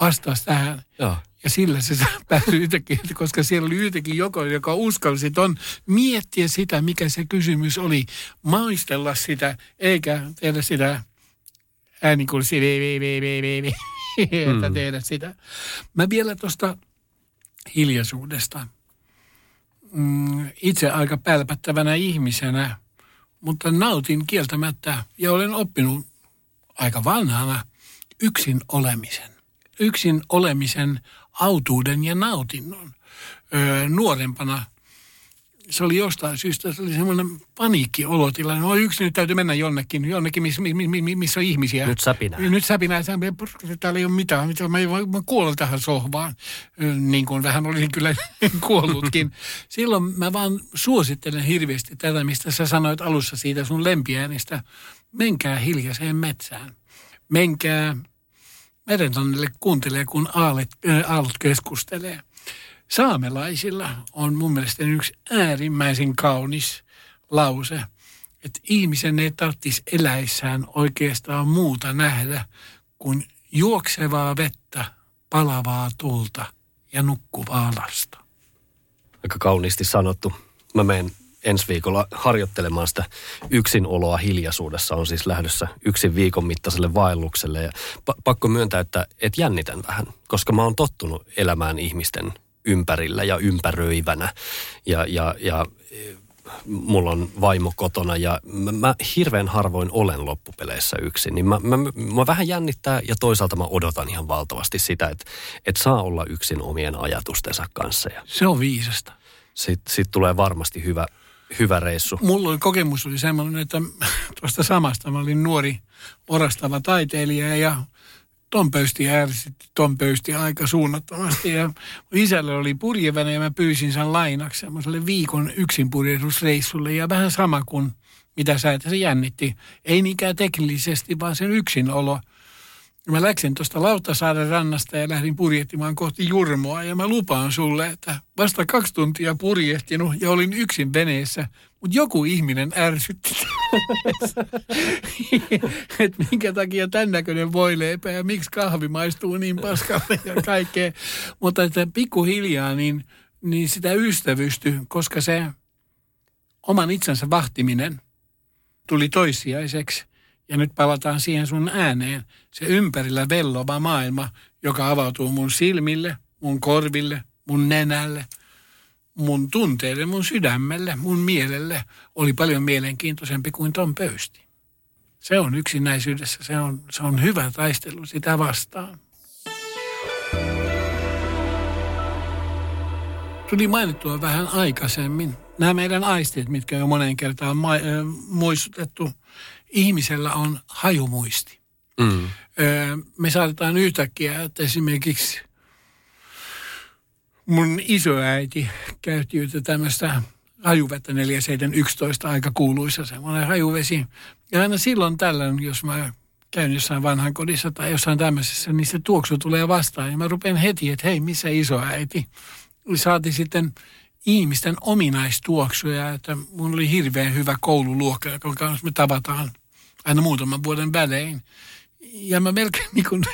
Vastaus tähän. Joo. Ja sillä se päätyi yhtäkkiä, koska siellä oli yhtäkkiä joku, joka uskalsi ton miettiä sitä, mikä se kysymys oli. Maistella sitä, eikä tehdä sitä äänikulsi, että mm. tehdä sitä. Mä vielä tuosta hiljaisuudesta. Mm, itse aika pälpättävänä ihmisenä, mutta nautin kieltämättä ja olen oppinut aika vanhana yksin olemisen. Yksin olemisen autuuden ja nautinnon. Öö, nuorempana se oli jostain syystä, se oli semmoinen paniikkiolotila. No yksi nyt täytyy mennä jonnekin, jonnekin missä, missä on ihmisiä. Nyt säpinää. Nyt säpinää. Täällä ei ole mitään. Mä, mä kuolen tähän sohvaan. Niin kuin vähän olisin kyllä kuollutkin. Silloin mä vaan suosittelen hirveästi tätä, mistä sä sanoit alussa siitä sun lempiäänestä. Menkää hiljaiseen metsään. Menkää merentannelle kuuntelee, kun aalet, äh, aallot keskustelee. Saamelaisilla on mun mielestä yksi äärimmäisen kaunis lause, että ihmisen ei tarvitsisi eläissään oikeastaan muuta nähdä kuin juoksevaa vettä, palavaa tulta ja nukkuvaa lasta. Aika kauniisti sanottu. Mä menen ensi viikolla harjoittelemaan sitä yksinoloa hiljaisuudessa. On siis lähdössä yksin viikon mittaiselle vaellukselle. Ja pakko myöntää, että et jännitän vähän, koska mä oon tottunut elämään ihmisten ympärillä ja ympäröivänä. Ja, ja, ja mulla on vaimo kotona ja mä, mä hirveän harvoin olen loppupeleissä yksin. Niin mä, mä, mä vähän jännittää ja toisaalta mä odotan ihan valtavasti sitä, että, että saa olla yksin omien ajatustensa kanssa. Ja Se on viisasta. Sitten sit tulee varmasti hyvä, hyvä reissu? Mulla oli kokemus oli semmoinen, että tuosta samasta mä olin nuori orastava taiteilija ja Tom Pöysti ärsytti Tom Pöysti aika suunnattomasti. Ja isällä oli purjeväne ja mä pyysin sen lainaksi semmoiselle viikon yksin purjehdusreissulle. Ja vähän sama kuin mitä sä, että se jännitti. Ei niinkään teknillisesti, vaan sen yksinolo – Mä läksin tuosta Lautasaaren rannasta ja lähdin purjehtimaan kohti Jurmoa. Ja mä lupaan sulle, että vasta kaksi tuntia purjehtinut ja olin yksin veneessä. Mutta joku ihminen ärsytti. että minkä takia tämän näköinen voileipä ja miksi kahvi maistuu niin paskalle ja kaikkea. Mutta että pikkuhiljaa niin, niin sitä ystävysty, koska se oman itsensä vahtiminen tuli toissijaiseksi – ja nyt palataan siihen sun ääneen. Se ympärillä vellova maailma, joka avautuu mun silmille, mun korville, mun nenälle, mun tunteille, mun sydämelle, mun mielelle, oli paljon mielenkiintoisempi kuin ton pöysti. Se on yksinäisyydessä, se on, se on hyvä taistelu sitä vastaan. Tuli mainittua vähän aikaisemmin nämä meidän aistit, mitkä jo monen kertaan muistutettu – ihmisellä on hajumuisti. Mm. me saatetaan yhtäkkiä, että esimerkiksi mun isoäiti käytti tämmöistä hajuvettä 4711 aika kuuluisa semmoinen hajuvesi. Ja aina silloin tällöin, jos mä käyn jossain vanhan kodissa tai jossain tämmöisessä, niin se tuoksu tulee vastaan. Ja mä rupean heti, että hei, missä isoäiti? Saati sitten ihmisten ominaistuoksuja, että mun oli hirveän hyvä koululuokka, jonka kanssa me tavataan aina muutaman vuoden välein. Ja mä melkein niin kuin,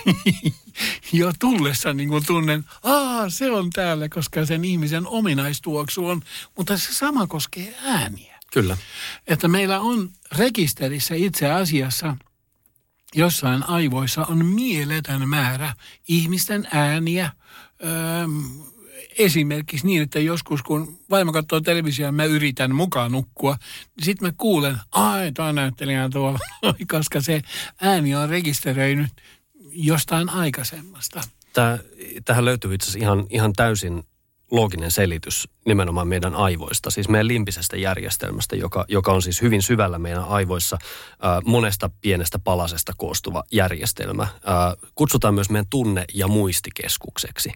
jo tullessa niin kuin tunnen, aa se on täällä, koska sen ihmisen ominaistuoksu on, mutta se sama koskee ääniä. Kyllä. Että meillä on rekisterissä itse asiassa jossain aivoissa on mieletön määrä ihmisten ääniä, öö, esimerkiksi niin, että joskus kun vaimo katsoo televisiota mä yritän mukaan nukkua, niin sitten mä kuulen, ai tuo näyttelijä tuolla, koska se ääni on rekisteröinyt jostain aikaisemmasta. Tää, tähän löytyy itse asiassa ihan, ihan täysin looginen selitys nimenomaan meidän aivoista, siis meidän limpisestä järjestelmästä, joka, joka on siis hyvin syvällä meidän aivoissa ää, monesta pienestä palasesta koostuva järjestelmä. Ää, kutsutaan myös meidän tunne- ja muistikeskukseksi.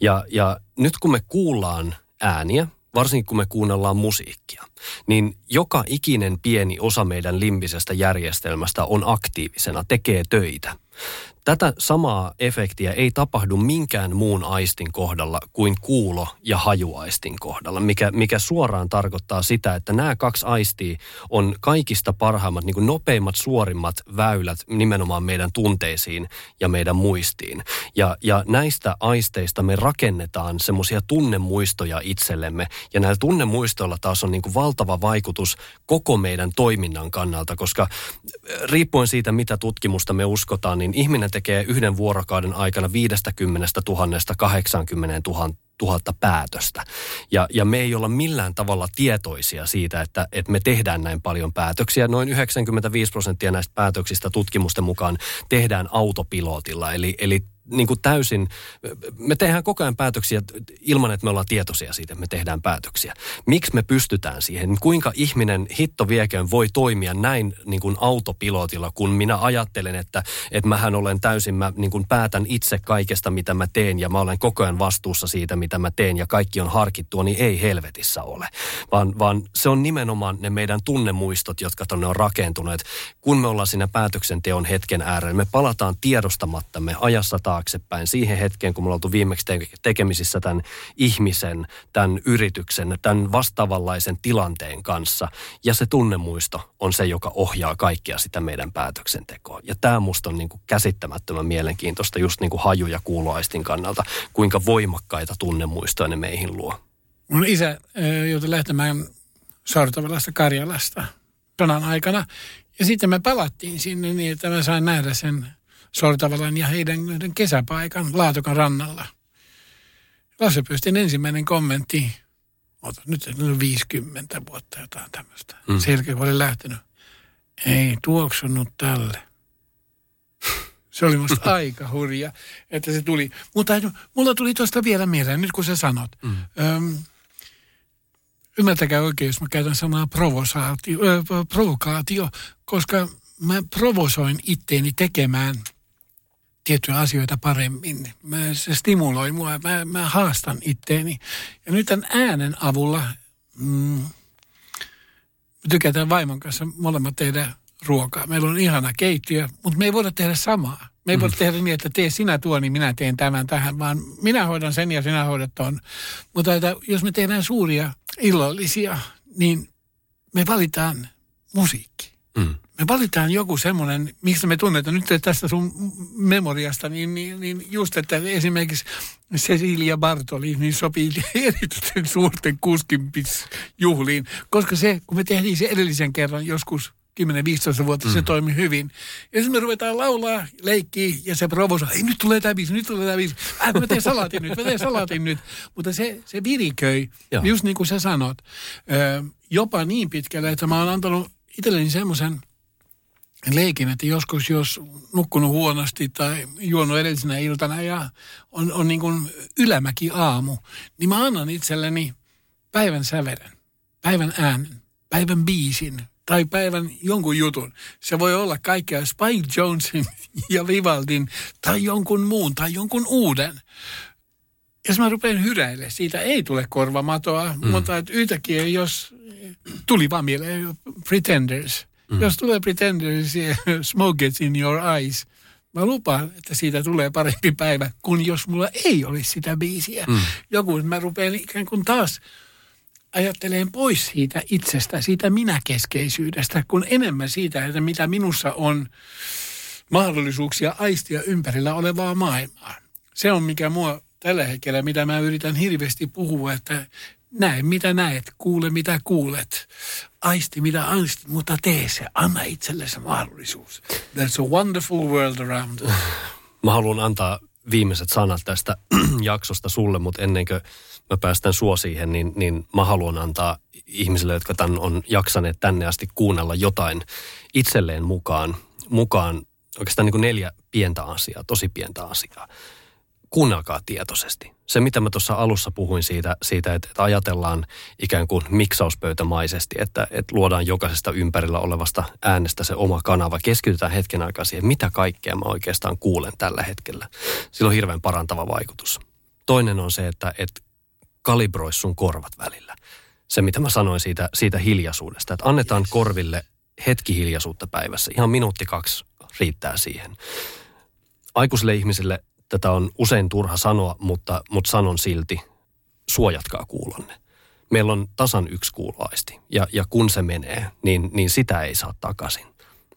Ja, ja nyt kun me kuullaan ääniä, varsinkin kun me kuunnellaan musiikkia, niin joka ikinen pieni osa meidän limpisestä järjestelmästä on aktiivisena, tekee töitä. Tätä samaa efektiä ei tapahdu minkään muun aistin kohdalla kuin kuulo- ja hajuaistin kohdalla, mikä, mikä suoraan tarkoittaa sitä, että nämä kaksi aistia on kaikista parhaimmat, niin kuin nopeimmat, suorimmat väylät nimenomaan meidän tunteisiin ja meidän muistiin. Ja, ja näistä aisteista me rakennetaan semmoisia tunnemuistoja itsellemme, ja näillä tunnemuistoilla taas on niin kuin valtava vaikutus koko meidän toiminnan kannalta, koska riippuen siitä, mitä tutkimusta me uskotaan, niin ihminen tekee yhden vuorokauden aikana 50 000 80 000 tuhatta päätöstä. Ja, ja me ei olla millään tavalla tietoisia siitä, että, että me tehdään näin paljon päätöksiä. Noin 95 prosenttia näistä päätöksistä tutkimusten mukaan tehdään autopilotilla. Eli, eli niin kuin täysin, me tehdään koko ajan päätöksiä ilman, että me ollaan tietoisia siitä, että me tehdään päätöksiä. Miksi me pystytään siihen? Kuinka ihminen hitto vieköön voi toimia näin niin kuin autopilotilla, kun minä ajattelen, että, että mähän olen täysin, mä niin kuin päätän itse kaikesta, mitä mä teen ja mä olen koko ajan vastuussa siitä, mitä mä teen ja kaikki on harkittua, niin ei helvetissä ole. Vaan, vaan se on nimenomaan ne meidän tunnemuistot, jotka tonne on rakentuneet. Kun me ollaan siinä päätöksenteon hetken äärellä, me palataan tiedostamattamme ajassa taaksepäin siihen hetkeen, kun me ollaan viimeksi tekemisissä tämän ihmisen, tämän yrityksen, tämän vastaavanlaisen tilanteen kanssa. Ja se tunnemuisto on se, joka ohjaa kaikkia sitä meidän päätöksentekoa. Ja tämä musta on niin kuin käsittämättömän mielenkiintoista just niin kuin haju- ja kuuloaistin kannalta, kuinka voimakkaita tunnemuistoja ne meihin luo. Mun isä joutui lähtemään Sortavalasta Karjalasta sodan aikana. Ja sitten me palattiin sinne niin, että mä sain nähdä sen Sortavalan ja heidän kesäpaikan Laatokan rannalla. Lasse Pystin ensimmäinen kommentti, ota, nyt on 50 vuotta jotain tämmöistä. Mm. Selkeä, oli lähtenyt. Ei tuoksunut tälle. Se oli musta aika hurja, että se tuli. Mutta mulla tuli tuosta vielä mieleen, nyt kun sä sanot. Mm. Öm, ymmärtäkää oikein, jos mä käytän sanaa provosaatio, ö, provokaatio, koska mä provosoin itteeni tekemään tiettyjä asioita paremmin. Mä, se stimuloi mua, mä, mä haastan itteeni. Ja nyt tämän äänen avulla mm, tykätään vaimon kanssa molemmat tehdä ruokaa. Meillä on ihana keittiö, mutta me ei voida tehdä samaa. Me ei mm. voida tehdä niin, että tee sinä tuo, niin minä teen tämän tähän, vaan minä hoidan sen ja sinä hoidat ton. Mutta että jos me tehdään suuria illallisia, niin me valitaan musiikki. Mm. Me valitaan joku semmoinen, mistä me tunnetaan nyt tästä sun memoriasta, niin, niin, niin just, että esimerkiksi Cecilia Bartoli niin sopii erityisen suurten juhliin, koska se, kun me tehtiin se edellisen kerran joskus 10-15 vuotta, mm. se toimi hyvin. Ja sitten me ruvetaan laulaa, leikkiä ja se provosoi, ei nyt tulee tämä biisi, nyt tulee tämä biisi. Äh, mä teen salaatin nyt, mä teen salaatin nyt. Mutta se, se viriköi, Joo. just niin kuin sä sanot, jopa niin pitkälle, että mä oon antanut itselleni semmoisen leikin, että joskus jos nukkunut huonosti tai juonut edellisenä iltana ja on, on niin kuin ylämäki aamu, niin mä annan itselleni päivän sävelen, päivän äänen, päivän biisin, tai päivän jonkun jutun. Se voi olla kaikkea Spike Jonesin ja Vivaldin tai jonkun muun tai jonkun uuden. Jos mä rupean hyräille, siitä ei tule korvamatoa, mm. mutta että yhtäkkiä jos tuli vaan mieleen Pretenders. Mm. Jos tulee Pretenders ja Smoke Gets in Your Eyes, mä lupaan, että siitä tulee parempi päivä, kuin jos mulla ei olisi sitä biisiä. Mm. Joku, mä rupean ikään kuin taas ajattelen pois siitä itsestä, siitä minäkeskeisyydestä, kun enemmän siitä, että mitä minussa on mahdollisuuksia aistia ympärillä olevaa maailmaa. Se on mikä mua tällä hetkellä, mitä mä yritän hirveästi puhua, että näe mitä näet, kuule mitä kuulet, aisti mitä aistit, mutta tee se, anna itsellesi mahdollisuus. There's a wonderful world around. Mä haluan antaa viimeiset sanat tästä jaksosta sulle, mutta ennen kuin mä päästän sua siihen, niin, niin mä haluan antaa ihmisille, jotka tämän on jaksaneet tänne asti kuunnella jotain itselleen mukaan, mukaan oikeastaan niin kuin neljä pientä asiaa, tosi pientä asiaa. Kuunnelkaa tietoisesti. Se, mitä mä tuossa alussa puhuin siitä, siitä että, että ajatellaan ikään kuin miksauspöytämaisesti, että, että luodaan jokaisesta ympärillä olevasta äänestä se oma kanava. Keskitytään hetken aikaa siihen, mitä kaikkea mä oikeastaan kuulen tällä hetkellä. Sillä on hirveän parantava vaikutus. Toinen on se, että, että kalibroi sun korvat välillä. Se, mitä mä sanoin siitä, siitä hiljaisuudesta, että annetaan yes. korville hetki hiljaisuutta päivässä. Ihan minuutti kaksi riittää siihen. Aikuisille ihmisille tätä on usein turha sanoa, mutta, mutta sanon silti, suojatkaa kuulonne. Meillä on tasan yksi kuuloaisti ja, ja kun se menee, niin, niin sitä ei saa takaisin.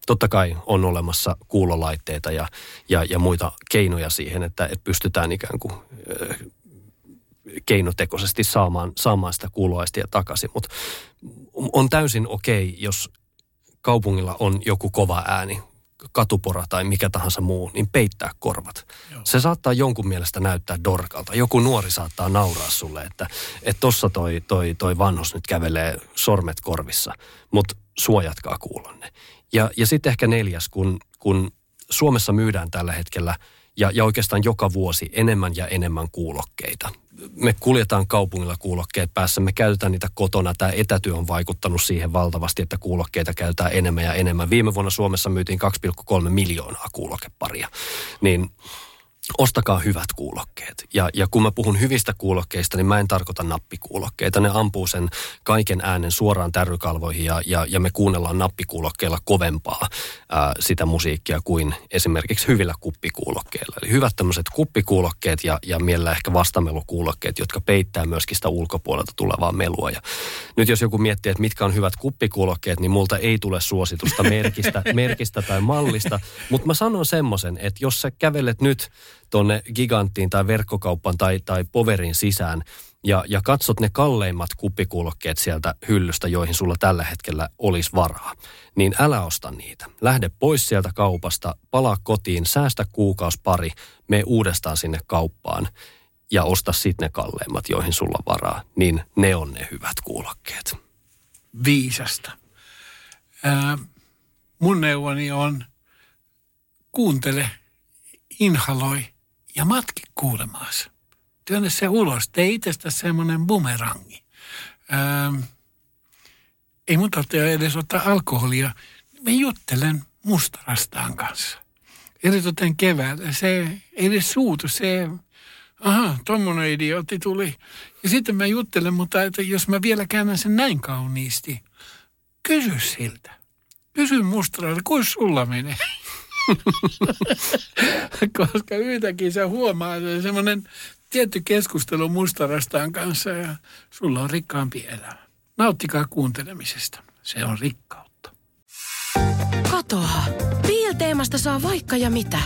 Totta kai on olemassa kuulolaitteita ja, ja, ja muita keinoja siihen, että, että pystytään ikään kuin keinotekoisesti saamaan, saamaan sitä kuuloaistia takaisin. Mutta on täysin okei, jos kaupungilla on joku kova ääni, katupora tai mikä tahansa muu, niin peittää korvat. Joo. Se saattaa jonkun mielestä näyttää dorkalta. Joku nuori saattaa nauraa sulle, että et tossa toi, toi, toi vanhus nyt kävelee sormet korvissa, mutta suojatkaa kuulonne. Ja, ja sitten ehkä neljäs, kun, kun Suomessa myydään tällä hetkellä ja, ja oikeastaan joka vuosi enemmän ja enemmän kuulokkeita me kuljetaan kaupungilla kuulokkeet päässä, me käytetään niitä kotona. Tämä etätyö on vaikuttanut siihen valtavasti, että kuulokkeita käytetään enemmän ja enemmän. Viime vuonna Suomessa myytiin 2,3 miljoonaa kuulokeparia. Niin ostakaa hyvät kuulokkeet. Ja, ja kun mä puhun hyvistä kuulokkeista, niin mä en tarkoita nappikuulokkeita. Ne ampuu sen kaiken äänen suoraan tärrykalvoihin ja, ja, ja me kuunnellaan nappikuulokkeilla kovempaa ää, sitä musiikkia kuin esimerkiksi hyvillä kuppikuulokkeilla. Eli hyvät tämmöiset kuppikuulokkeet ja, ja mielellä ehkä vastamelukuulokkeet, jotka peittää myöskin sitä ulkopuolelta tulevaa melua. Ja nyt jos joku miettii, että mitkä on hyvät kuppikuulokkeet, niin multa ei tule suositusta merkistä, merkistä tai mallista. Mutta mä sanon semmoisen, että jos sä kävelet nyt tuonne giganttiin tai verkkokauppaan tai, tai poverin sisään ja, ja katsot ne kalleimmat kuppikuulokkeet sieltä hyllystä, joihin sulla tällä hetkellä olisi varaa, niin älä osta niitä. Lähde pois sieltä kaupasta, palaa kotiin, säästä kuukaus pari, mene uudestaan sinne kauppaan ja osta sitten ne kalleimmat, joihin sulla varaa, niin ne on ne hyvät kuulokkeet. Viisasta. Ää, mun neuvoni on, kuuntele, inhaloi – ja matki kuulemaas. Työnnä se ulos. Tee itsestä semmoinen bumerangi. Öö, ei mun tarvitse edes ottaa alkoholia. Mä juttelen mustarastaan kanssa. Eritoten keväällä. Se ei edes suutu. Se, aha, tommonen idiootti tuli. Ja sitten mä juttelen, mutta että jos mä vielä käännän sen näin kauniisti, kysy siltä. Kysy mustaralta, kuin sulla menee? Koska yhtäkin sä huomaat, että semmoinen tietty keskustelu mustarastaan kanssa ja sulla on rikkaampi elämä. Nauttikaa kuuntelemisesta. Se on rikkautta. Katoa. Piilteemasta saa vaikka ja mitä.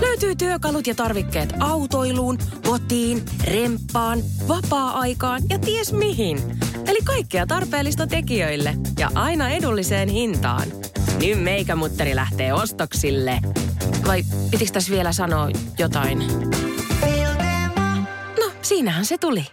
Löytyy työkalut ja tarvikkeet autoiluun, kotiin, remppaan, vapaa-aikaan ja ties mihin. Eli kaikkea tarpeellista tekijöille ja aina edulliseen hintaan. Nyt meikämutteri lähtee ostoksille. Vai pitikö tässä vielä sanoa jotain? No, siinähän se tuli.